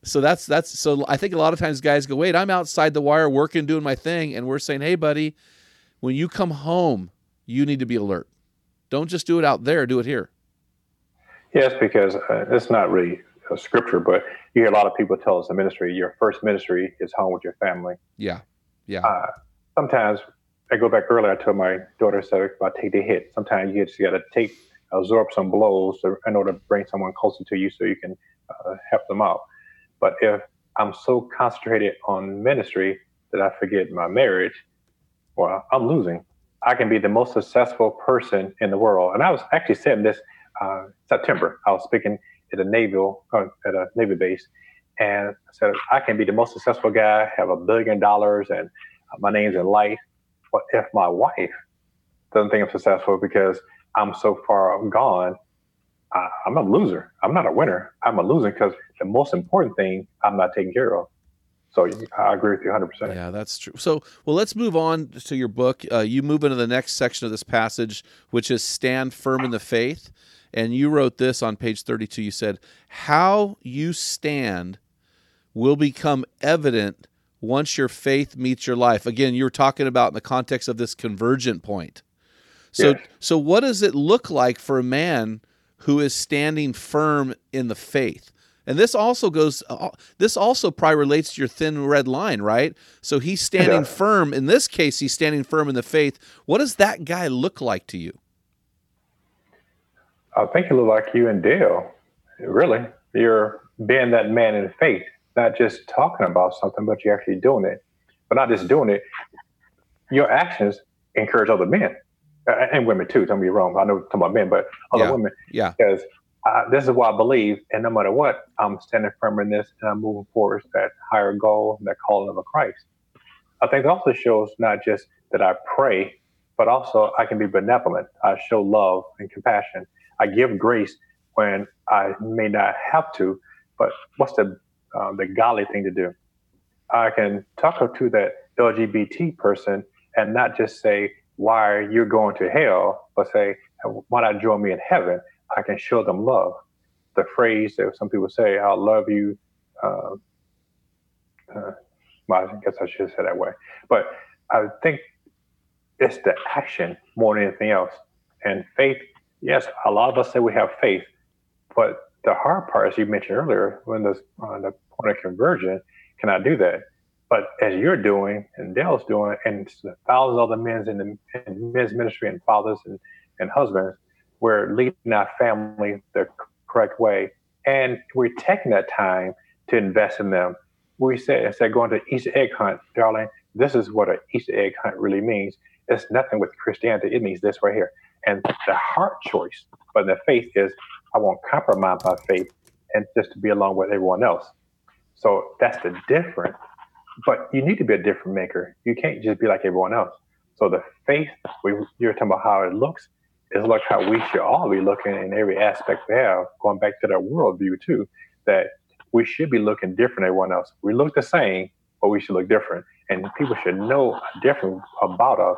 So that's that's so i think a lot of times guys go wait i'm outside the wire working doing my thing and we're saying hey buddy when you come home you need to be alert. Don't just do it out there do it here Yes, because uh, it's not really a scripture, but you hear a lot of people tell us the ministry, your first ministry is home with your family. Yeah, yeah. Uh, sometimes I go back earlier. I told my daughter said about take the hit. Sometimes you just got to take absorb some blows in order to bring someone closer to you, so you can uh, help them out. But if I'm so concentrated on ministry that I forget my marriage, well, I'm losing. I can be the most successful person in the world. And I was actually saying this uh, September. I was speaking at a naval uh, at a navy base, and I said I can be the most successful guy, have a billion dollars, and my name's in life. But if my wife doesn't think I'm successful because I'm so far gone, uh, I'm a loser. I'm not a winner. I'm a loser because the most important thing I'm not taking care of. So I agree with you 100%. Yeah, that's true. So, well, let's move on to your book. Uh, you move into the next section of this passage, which is Stand Firm in the Faith. And you wrote this on page 32. You said, How you stand will become evident once your faith meets your life. Again, you were talking about in the context of this convergent point. So, Yes. so what does it look like for a man who is standing firm in the faith? And this also goes. uh, This also probably relates to your thin red line, right? So he's standing does. firm. In this case, he's standing firm in the faith. What does that guy look like to you? I think you look like you and Dale. Really, you're being that man in faith, not just talking about something, but you're actually doing it. But not just doing it. Your actions encourage other men uh, and women too. Don't be wrong. I know talking about men, but other Yeah. women Yeah. because uh, this is what I believe, and no matter what, I'm standing firm in this, and I'm moving forward to that higher goal, that calling of a Christ. I think it also shows not just that I pray, but also I can be benevolent. I show love and compassion. I give grace when I may not have to, but what's the uh, the godly thing to do? I can talk to that LGBT person and not just say, "Why you're going to hell?" but say, "Why not join me in heaven?" I can show them love. The phrase that some people say, "I'll love you." Uh, uh, well, I guess I should say that way, but I think it's the action more than anything else. And faith, yes, a lot of us say we have faith, but the hard part, as you mentioned earlier, when the on the point of conversion, cannot do that? But as you're doing, and Dale's doing, and thousands of other men in the in men's ministry and fathers and, and husbands, we're leading our family the correct way, and we're taking that time to invest in them. We said instead of going to Easter egg hunt, darling, this is what an Easter egg hunt really means. It's nothing with Christianity. It means this right here. And the heart choice, but the faith is I won't compromise my faith and just to be along with everyone else. So that's the difference. But you need to be a different maker. You can't just be like everyone else. So the faith, we, you're talking about how it looks, is like how we should all be looking in every aspect we have, going back to that worldview too, that we should be looking different than everyone else. We look the same, but we should look different. And people should know different about us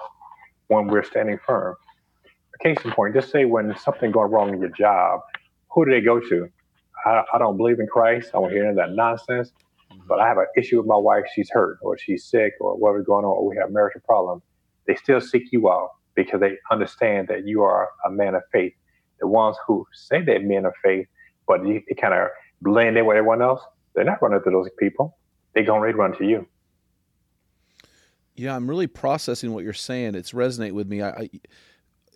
when we're standing firm. Case in point, just say when something going wrong in your job, who do they go to? I, I don't believe in Christ. I don't hear any of that nonsense. Mm-hmm. But I have an issue with my wife. She's hurt, or she's sick, or whatever's going on, or we have marital problem. They still seek you out because they understand that you are a man of faith. The ones who say they're men of faith, but you, they kind of blend in with everyone else, they're not running to those people. They're going to run to you. Yeah, I'm really processing what you're saying. It's resonate with me. I, I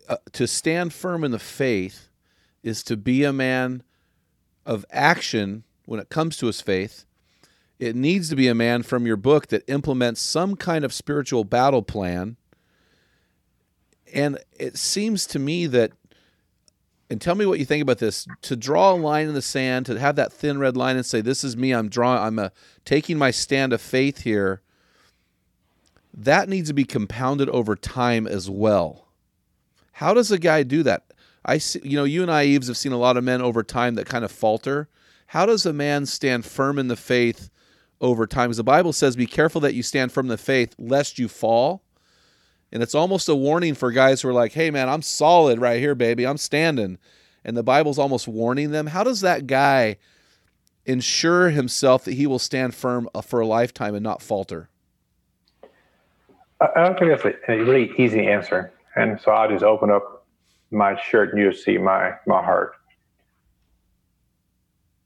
uh, to stand firm in the faith is to be a man of action when it comes to his faith. It needs to be a man from your book that implements some kind of spiritual battle plan. And it seems to me that and tell me what you think about this to draw a line in the sand to have that thin red line and say this is me i'm drawing i'm a, taking my stand of faith here that needs to be compounded over time as well. How does a guy do that? I see, you know, you and I, Eves, have seen a lot of men over time that kind of falter. How does a man stand firm in the faith over time? Because the Bible says, "Be careful that you stand firm in the faith, lest you fall." And it's almost a warning for guys who are like, "Hey, man, I'm solid right here, baby. I'm standing," and the Bible's almost warning them. How does that guy ensure himself that he will stand firm uh, for a lifetime and not falter? I don't think that's a really easy answer. And so I'll just open up my shirt and you'll see my, my heart.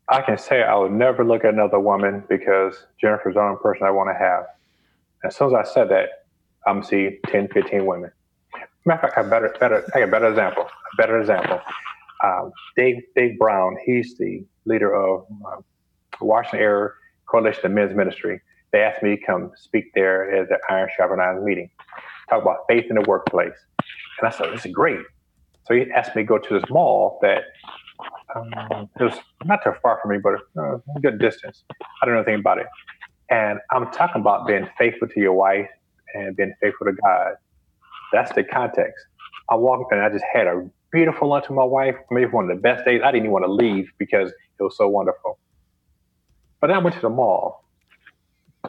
I can say I would never look at another woman because Jennifer's the only person I want to have. As soon as I said that, I'm see 10, 15 women. Matter of fact, I better, better, got a better example. A better example. Um, Dave, Dave Brown, he's the leader of uh, Washington Area Coalition of Men's Ministry. They asked me to come speak there at the Iron Sharpen Iron meeting, talk about faith in the workplace. And I said, this is great. So he asked me to go to this mall that um, it was not too far from me, but uh, a good distance. I don't know anything about it. And I'm talking about being faithful to your wife and being faithful to God. That's the context. I walked and I just had a beautiful lunch with my wife. Maybe one of the best days. I didn't even want to leave because it was so wonderful. But then I went to the mall.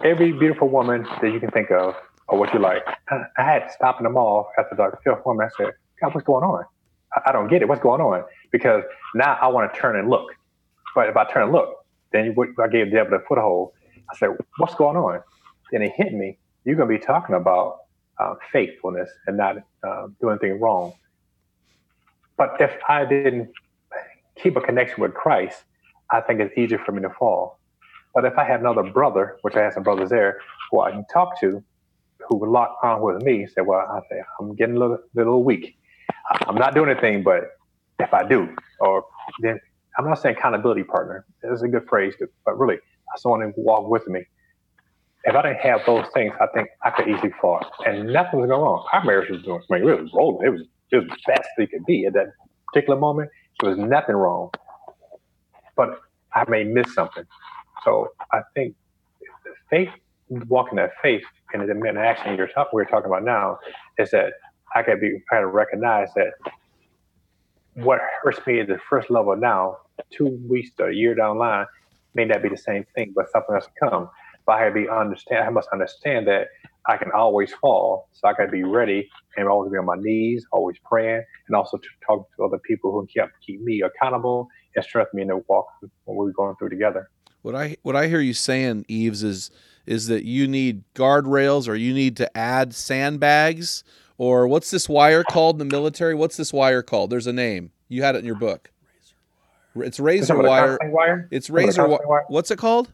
Every beautiful woman that you can think of or what you like. I had to stop in the mall after the fifth woman. I said, God, what's going on? I, don't get it. What's going on? Because now I want to turn and look. But if I turn and look, then you, I gave the devil a foothold. I said, what's going on? then it hit me. You're going to be talking about uh, faithfulness and not uh, doing anything wrong. But if I didn't keep a connection with Christ, I think it's easier for me to fall. But if I had another brother, which I have some brothers there, who I can talk to, who would lock on with me, say, "Well, I say I'm getting a little, little weak. I'm not doing anything, but if I do, or then I'm not saying accountability partner. It's a good phrase, but really, I someone to walk with me. If I didn't have those things, I think I could easily fall, and nothing was going wrong. Our marriage was doing, I mean, was rolling. It was the best it could be at that particular moment. There was nothing wrong, but I may miss something. So I think faith, walking that faith in the action you're talking, we're talking about now, is that I got to be, kind of recognize that what hurts me at the first level now, two weeks to a year down the line, may not be the same thing, but something else come. But I got to be understand. I must understand that I can always fall, so I got to be ready and always be on my knees, always praying, and also to talk to other people who can keep me accountable and strengthen me in the walk when we're going through together. What I what I hear you saying, Eves, is is that you need guardrails or you need to add sandbags or what's this wire called in the military? What's this wire called? There's a name. You had it in your book. It's razor wire. wire. It's razor wire. What's it called?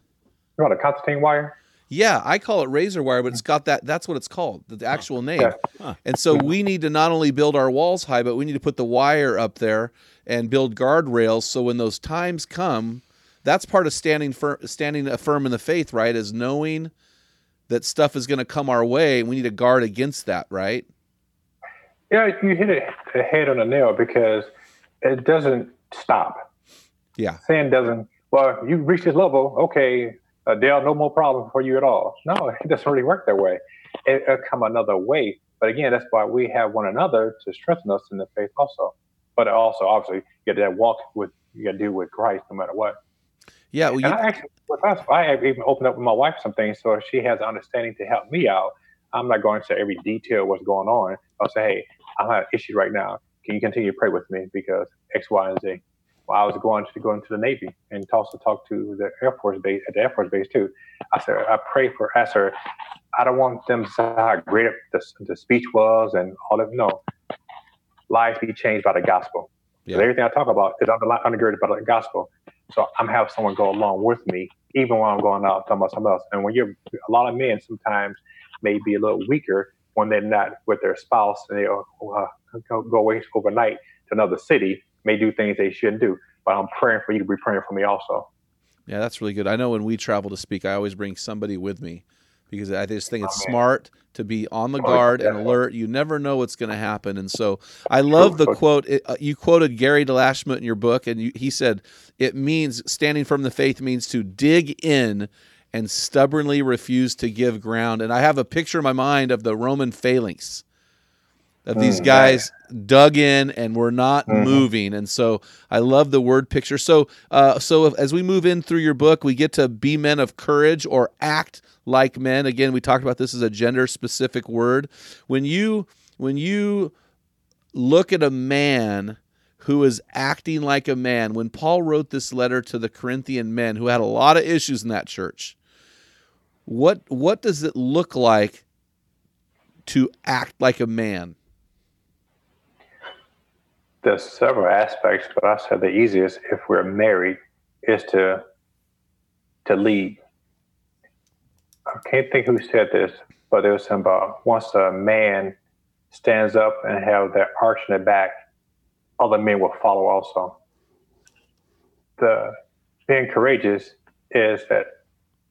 You want a Constantine wire? Yeah, I call it razor wire, but it's got that. That's what it's called, the actual name. Yeah. Huh. And so we need to not only build our walls high, but we need to put the wire up there and build guardrails. So when those times come, that's part of standing firm, standing firm in the faith, right? Is knowing that stuff is going to come our way, and we need to guard against that, right? Yeah, you hit it the head on the nail because it doesn't stop. Yeah, saying doesn't. Well, you reach this level, okay, uh, Dale, no more problem for you at all. No, it doesn't really work that way. It, will come another way. But again, that's why we have one another to strengthen us in the faith, also. But also, obviously, you got to walk with you got to do with Christ no matter what. Yeah, well, you, and I actually, with us, I have even opened up with my wife some things so she has understanding to help me out. I'm not going to every detail what's going on. I'll say, hey, I have an issue right now. Can you continue to pray with me because X, Y, and Z? Well, I was going to go into the Navy and also talk to the Air Force base at the Air Force base too. I said, I pray for asked her, I don't want them to say how great the, the speech was and all of no. Lives be changed by the gospel. Yeah. Everything I talk about is undergirded by the gospel. So I'm having someone go along with me, even when I'm going out talking about something else. And when you're a lot of men sometimes may be a little weaker when they're not with their spouse and they uh, go away overnight to another city, may do things they shouldn't do. But I'm praying for you to be praying for me also. Yeah, that's really good. I know when we travel to speak, I always bring somebody with me because I just think it's oh, smart to be on the guard and alert. You never know what's going to happen. And so I love the quote. It, uh, you quoted Gary DeLashmutt in your book, and you, he said, It means standing from the faith means to dig in and stubbornly refuse to give ground. And I have a picture in my mind of the Roman phalanx of these mm, guys dug in and were not mm-hmm. moving. And so i love the word picture. So uh, so if, as we move in through your book we get to be men of courage or act like men. Again we talked about this as a gender specific word. When you when you look at a man who is acting like a man when paul wrote this letter to the corinthian men who had a lot of issues in that church what what does it look like to act like a man there's several aspects, but I said the easiest if we're married is to to lead. I can't think who said this, but there was some about once a man stands up and have their arch in the back, other men will follow also. The being courageous is that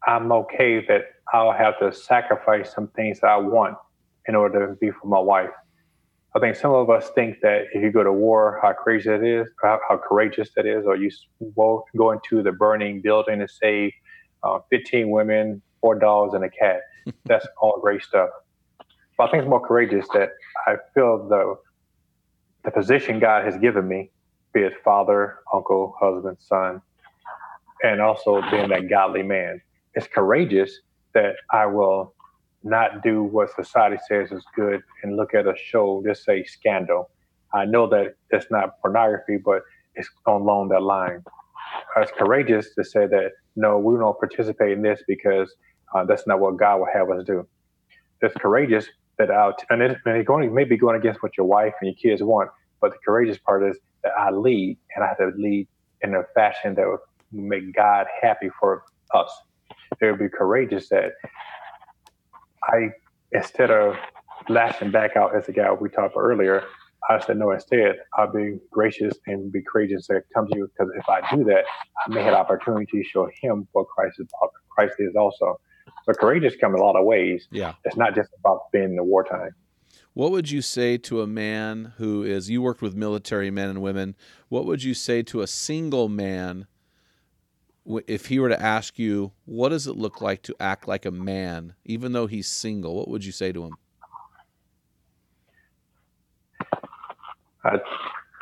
I'm okay that I'll have to sacrifice some things that I want in order to be for my wife. I think some of us think that if you go to war, how crazy that is, how, how courageous that is, or you go into the burning building and save uh, 15 women, four dogs, and a cat. That's all great stuff. But I think it's more courageous that I feel the the position God has given me, be it father, uncle, husband, son, and also being that godly man. It's courageous that I will not do what society says is good and look at a show, just say scandal. I know that it's not pornography, but it's along that line. It's courageous to say that no, we don't participate in this because Uh, that's not what God will have us do. It's courageous that out, and, it, and it's going maybe going against what your wife and your kids want. But the courageous part is that I lead, and I have to lead in a fashion that would make God happy for us. It would be courageous that I, instead of lashing back out as the guy we talked about earlier, I said no. Instead, I'll be gracious and be courageous and come to you because if I do that, I may have opportunity to show him what Christ is. about. Christ is also. So courageous come in a lot of ways. Yeah, it's not just about being in the wartime. What would you say to a man who is, you worked with military men and women, what would you say to a single man if he were to ask you, what does it look like to act like a man, even though he's single? What would you say to him? I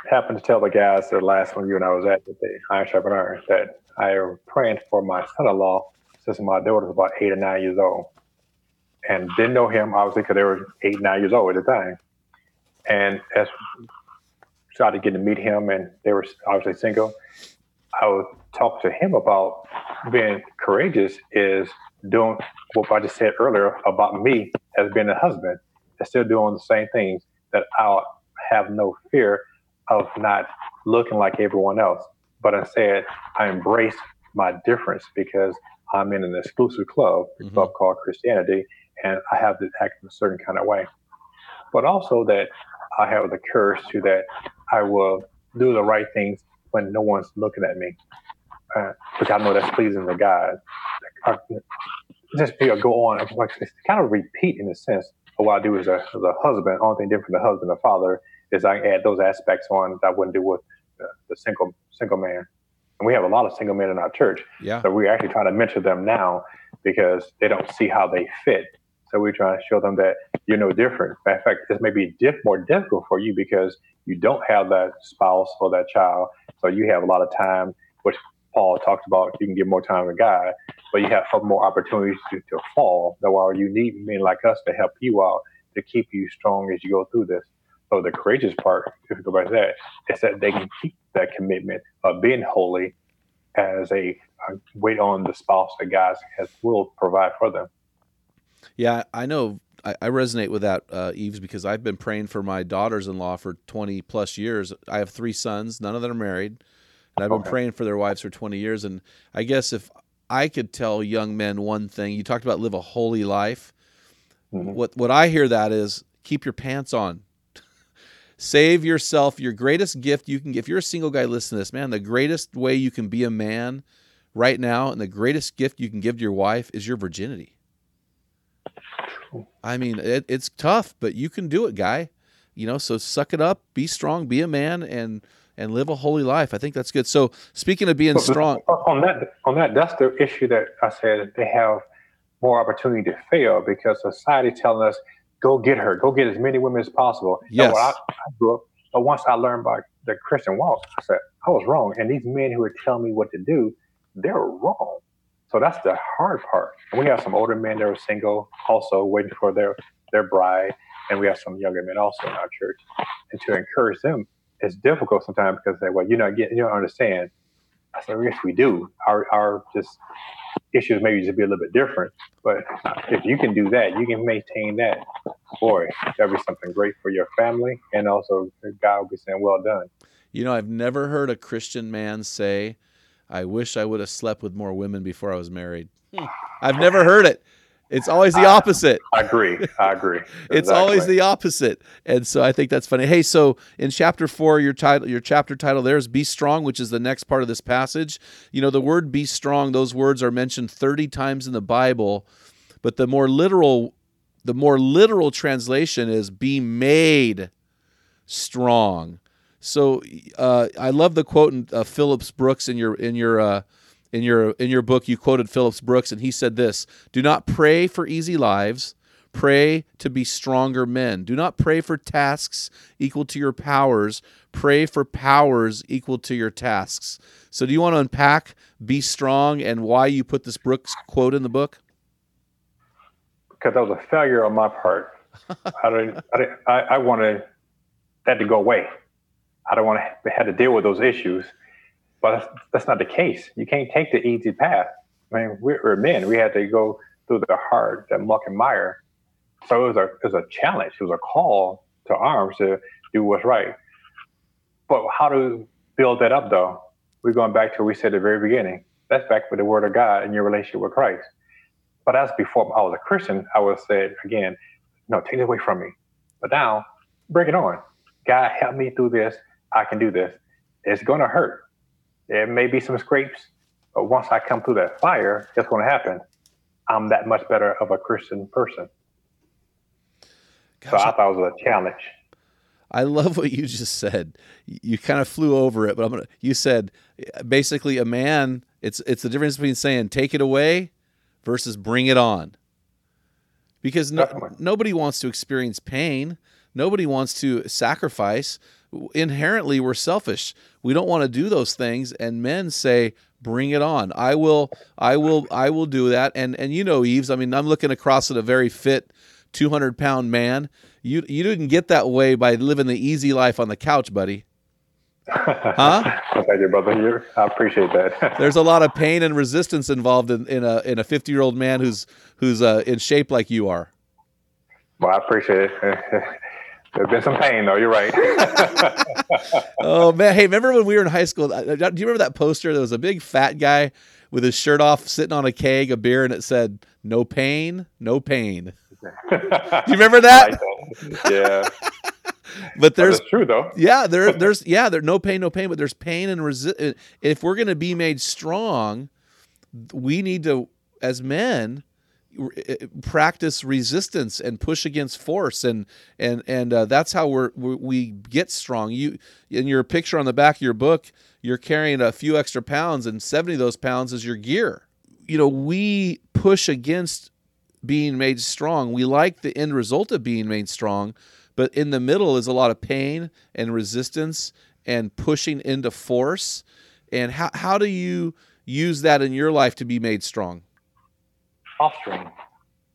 happened to tell the guys the last one you and I was at the Iron Iron that I am praying for my son-in-law since my daughter was about eight or nine years old and didn't know him obviously because they were eight, nine years old at the time. And as started getting to meet him, and they were obviously single, I would talk to him about being courageous is doing what I just said earlier about me as being a husband and still doing the same things that I'll have no fear of not looking like everyone else. But instead, I embrace my difference because I'm in an exclusive club, a mm-hmm. club called Christianity, and I have to act in a certain kind of way. But also that I have the courage to that I will do the right things when no one's looking at me, uh, which I know that's pleasing to God. I, just you know, go on, like it's kind of repeat in a sense of what I do as a, as a husband. Only thing different than a husband or father is I add those aspects on that I wouldn't do with the, the single single man. And we have a lot of single men in our church. Yeah. So we're actually trying to mentor them now because they don't see how they fit so we're trying to show them that you're no different. In fact, this may be diff- more difficult for you because you don't have that spouse or that child. So you have a lot of time, which Paul talked about. You can give more time to God, but you have more opportunities to, to fall. So while you need men like us to help you out to keep you strong as you go through this. So the courageous part, if you go back to that, is that they can keep that commitment of being holy as a, a wait on the spouse that God has will provide for them. Yeah, I know. I, I resonate with that, uh, Eves, because I've been praying for my daughters-in-law for 20 plus years. I have three sons; none of them are married, and I've been okay. praying for their wives for 20 years. And I guess if I could tell young men one thing, you talked about live a holy life. Mm-hmm. What what I hear that is keep your pants on. Save yourself your greatest gift you can. give. If you're a single guy, listen to this, man. The greatest way you can be a man right now, and the greatest gift you can give to your wife is your virginity. I mean, it, it's tough, but you can do it, guy. You know, so suck it up, be strong, be a man, and and live a holy life. I think that's good. So speaking of being strong, on that on that that's the issue that I said they have more opportunity to fail because society telling us go get her, go get as many women as possible. Yes. I, I grew up, but once I learned about the Christian walk, I said I was wrong, and these men who are telling me what to do, they're wrong. So that's the hard part. And we have some older men that are single, also waiting for their their bride, and we have some younger men also in our church. And to encourage them, it's difficult sometimes because they well, you know, get you don't understand. I said, yes, we do. Our our just issues maybe just be a little bit different. But if you can do that, you can maintain that. Boy, that'd be something great for your family, and also God will be saying, "Well done." You know, I've never heard a Christian man say I wish I would have slept with more women before I was married. I've never heard it. It's always the opposite. I, agree. I agree. it's always the opposite. And so I think that's funny. Hey, so in chapter 4 your title your chapter title there is be strong, which is the next part of this passage. You know, the word be strong, those words are mentioned 30 times in the Bible, but the more literal the more literal translation is be made strong. So uh, I love the quote in uh, Phillips Brooks in your in your uh, in your in your book. You quoted Phillips Brooks, and he said this: "Do not pray for easy lives. Pray to be stronger men. Do not pray for tasks equal to your powers. Pray for powers equal to your tasks." So, do you want to unpack "Be Strong" and why you put this Brooks quote in the book? Because that was a failure on my part. I, didn't, I, didn't, I, I wanted that to go away. I don't want to have to deal with those issues. But that's, that's not the case. You can't take the easy path. I mean, we're, we're men. We had to go through the hard, the muck and mire. So it was a it was a challenge. It was a call to arms to do what's right. But how to build that up though? We're going back to what we said at the very beginning. That's back with the word of God and your relationship with Christ. But as before I was a Christian, I would say again, no, take it away from me. But now, bring it on. God, help me through this. I can do this. It's going to hurt. There may be some scrapes, but once I come through that fire, it's going to happen? I'm that much better of a Christian person. Gosh, so I thought it was a challenge. I love what you just said. You kind of flew over it, but I'm gonna. You said uh, basically a man. It's it's the difference between saying take it away versus bring it on. Because no, nobody wants to experience pain. Nobody wants to sacrifice. Inherently, we're selfish. We don't want to do those things. And men say, "Bring it on! I will, I will, I will do that." And and you know, Eves. I mean, I'm looking across at a very fit, 200 pound man. You you didn't get that way by living the easy life on the couch, buddy. Huh? Thank you, brother. I appreciate that. There's a lot of pain and resistance involved in, in a in a 50 year old man who's who's uh, in shape like you are. Well, I appreciate it. There's been some pain, though. You're right. oh man, hey, remember when we were in high school? Uh, do you remember that poster? There was a big fat guy with his shirt off, sitting on a keg of beer, and it said, "No pain, no pain." do you remember that? yeah. but there's true though. Yeah, there, there's yeah, there's no pain, no pain, but there's pain and resist. If we're going to be made strong, we need to, as men, practice resistance and push against force and and and uh, that's how we're we get strong. You in your picture on the back of your book you're carrying a few extra pounds and 70 of those pounds is your gear. You know we push against being made strong. We like the end result of being made strong but in the middle is a lot of pain and resistance and pushing into force. And how, how do you use that in your life to be made strong offspring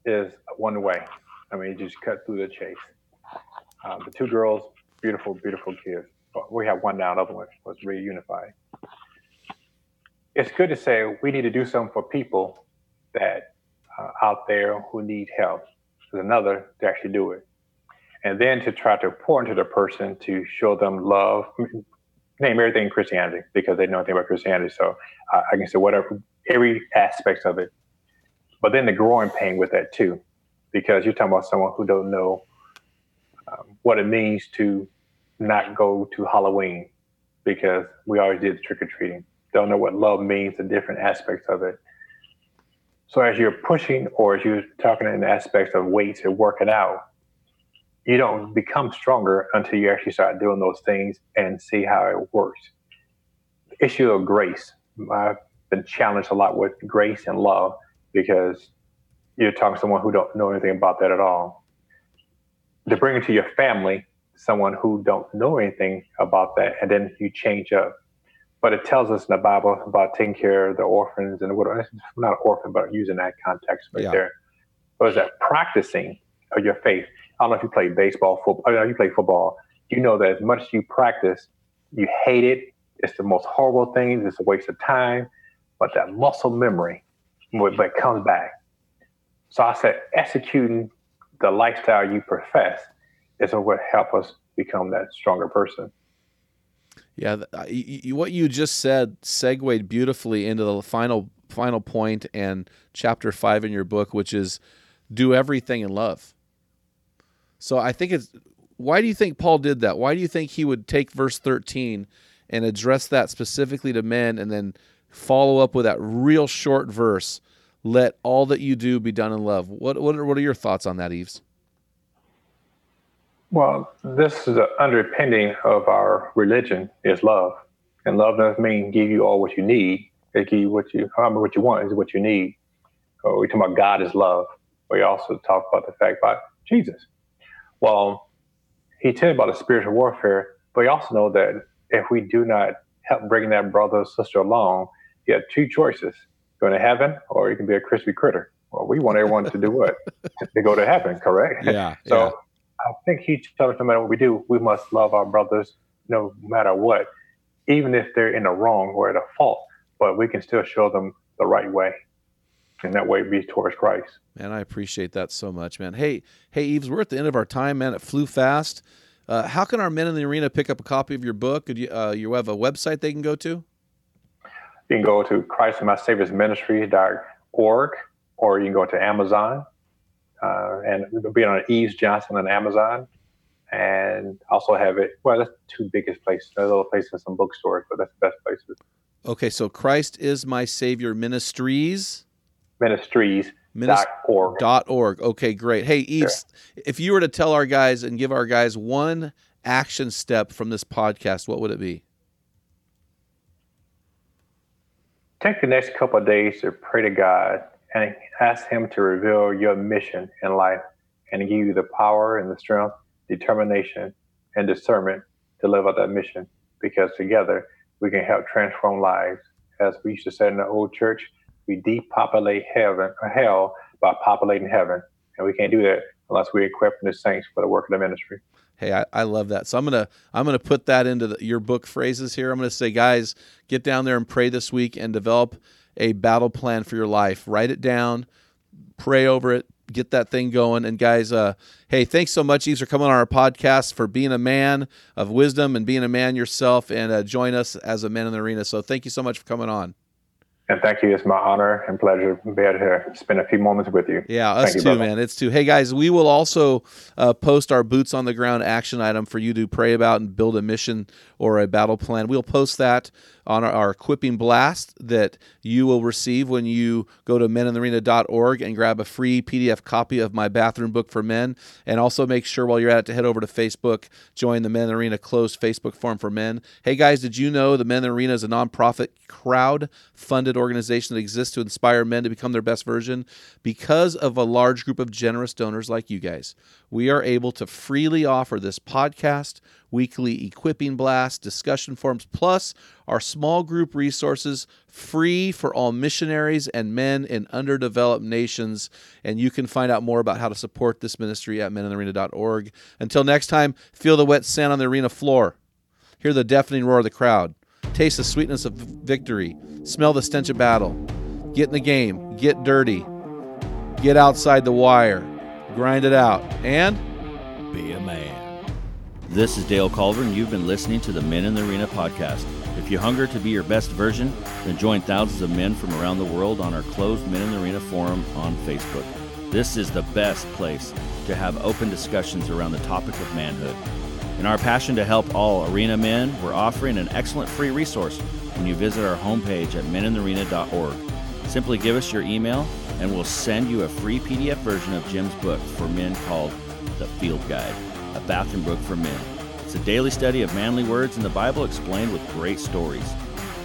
is one way. I mean, you just cut through the chase. Um, the two girls, beautiful, beautiful kids. We have one now, another one was reunified. It's good to say we need to do something for people that uh, out there who need help. There's another to actually do it. And then to try to pour into the person to show them love, name everything Christianity because they know nothing about Christianity. So uh, I can say whatever, every aspect of it but then the growing pain with that too, because you're talking about someone who don't know um, what it means to not go to Halloween because we always did trick or treating. Don't know what love means, the different aspects of it. So as you're pushing or as you're talking in aspects of weights and working out, you don't become stronger until you actually start doing those things and see how it works. The issue of grace. I've been challenged a lot with grace and love because you're talking to someone who don't know anything about that at all. To bring it to your family, someone who don't know anything about that, and then you change up. But it tells us in the Bible about taking care of the orphans and what not orphan, but using that context right yeah. there. But is that practicing of your faith? I don't know if you play baseball, football. I know you play football. You know that as much as you practice, you hate it. It's the most horrible thing. It's a waste of time. But that muscle memory but comes back. So I said, executing the lifestyle you profess is what help us become that stronger person. Yeah, what you just said segued beautifully into the final final point and chapter five in your book, which is do everything in love. So I think it's why do you think Paul did that? Why do you think he would take verse thirteen and address that specifically to men, and then follow up with that real short verse let all that you do be done in love. What what are, what are your thoughts on that, Eves? Well, this is the underpinning of our religion is love, and love doesn't mean give you all what you need. It give you what you what you want is what you need. So we talk about God is love. We also talk about the fact about Jesus. Well, he tells about the spiritual warfare, but we also know that if we do not help bring that brother or sister along, you have two choices go to heaven or you can be a crispy critter. Well, we want everyone to do what? to go to heaven, correct? Yeah. so yeah. I think he tells us no matter what we do, we must love our brothers no matter what, even if they're in the wrong or at a fault, but we can still show them the right way. and that way be towards Christ. Man, I appreciate that so much, man. Hey, hey, Eves, we're at the end of our time, man. It flew fast. Uh, how can our men in the arena pick up a copy of your book? Could you, uh, you have a website they can go to? You can go to Christ and My Savior's Ministry.org, or you can go to Amazon uh, and be on Eves Johnson on Amazon. And also have it, well, that's two biggest places. There's little place places, some bookstores, but that's the best places. Okay, so Christ is My Savior Ministries. Ministries. Dot org. Dot org. Okay, great. Hey, Eves, sure. if you were to tell our guys and give our guys one action step from this podcast, what would it be? Take the next couple of days to pray to God and ask Him to reveal your mission in life and give you the power and the strength, determination, and discernment to live out that mission. Because together we can help transform lives. As we used to say in the old church, we depopulate heaven or hell by populating heaven. And we can't do that unless we equip the saints for the work of the ministry. Hey, I, I love that. So I'm gonna I'm gonna put that into the, your book phrases here. I'm gonna say, guys, get down there and pray this week and develop a battle plan for your life. Write it down, pray over it, get that thing going. And guys, uh, hey, thanks so much, Eves, for coming on our podcast, for being a man of wisdom and being a man yourself, and uh, join us as a man in the arena. So thank you so much for coming on. And thank you. It's my honor and pleasure to be able to spend a few moments with you. Yeah, us thank too, you, man. It's too. Hey, guys, we will also uh, post our boots on the ground action item for you to pray about and build a mission or a battle plan. We'll post that on our, our equipping blast that you will receive when you go to meninthearena.org and grab a free PDF copy of my bathroom book for men. And also make sure while you're at it to head over to Facebook, join the Men Arena closed Facebook forum for men. Hey, guys, did you know the Men Arena is a nonprofit crowd funded organization that exists to inspire men to become their best version? Because of a large group of generous donors like you guys, we are able to freely offer this podcast weekly equipping blast, discussion forums, plus our small group resources free for all missionaries and men in underdeveloped nations. And you can find out more about how to support this ministry at meninthearena.org. Until next time, feel the wet sand on the arena floor, hear the deafening roar of the crowd, taste the sweetness of victory, smell the stench of battle, get in the game, get dirty, get outside the wire, grind it out, and be a man. This is Dale Culver, and you've been listening to the Men in the Arena podcast. If you hunger to be your best version, then join thousands of men from around the world on our closed Men in the Arena forum on Facebook. This is the best place to have open discussions around the topic of manhood. In our passion to help all arena men, we're offering an excellent free resource when you visit our homepage at meninthearena.org. Simply give us your email, and we'll send you a free PDF version of Jim's book for men called The Field Guide a bathroom book for men. It's a daily study of manly words in the Bible explained with great stories.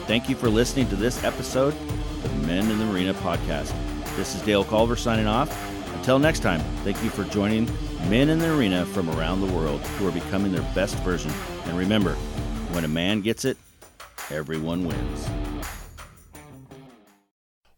Thank you for listening to this episode of Men in the Arena podcast. This is Dale Culver signing off. Until next time, thank you for joining men in the arena from around the world who are becoming their best version. And remember, when a man gets it, everyone wins.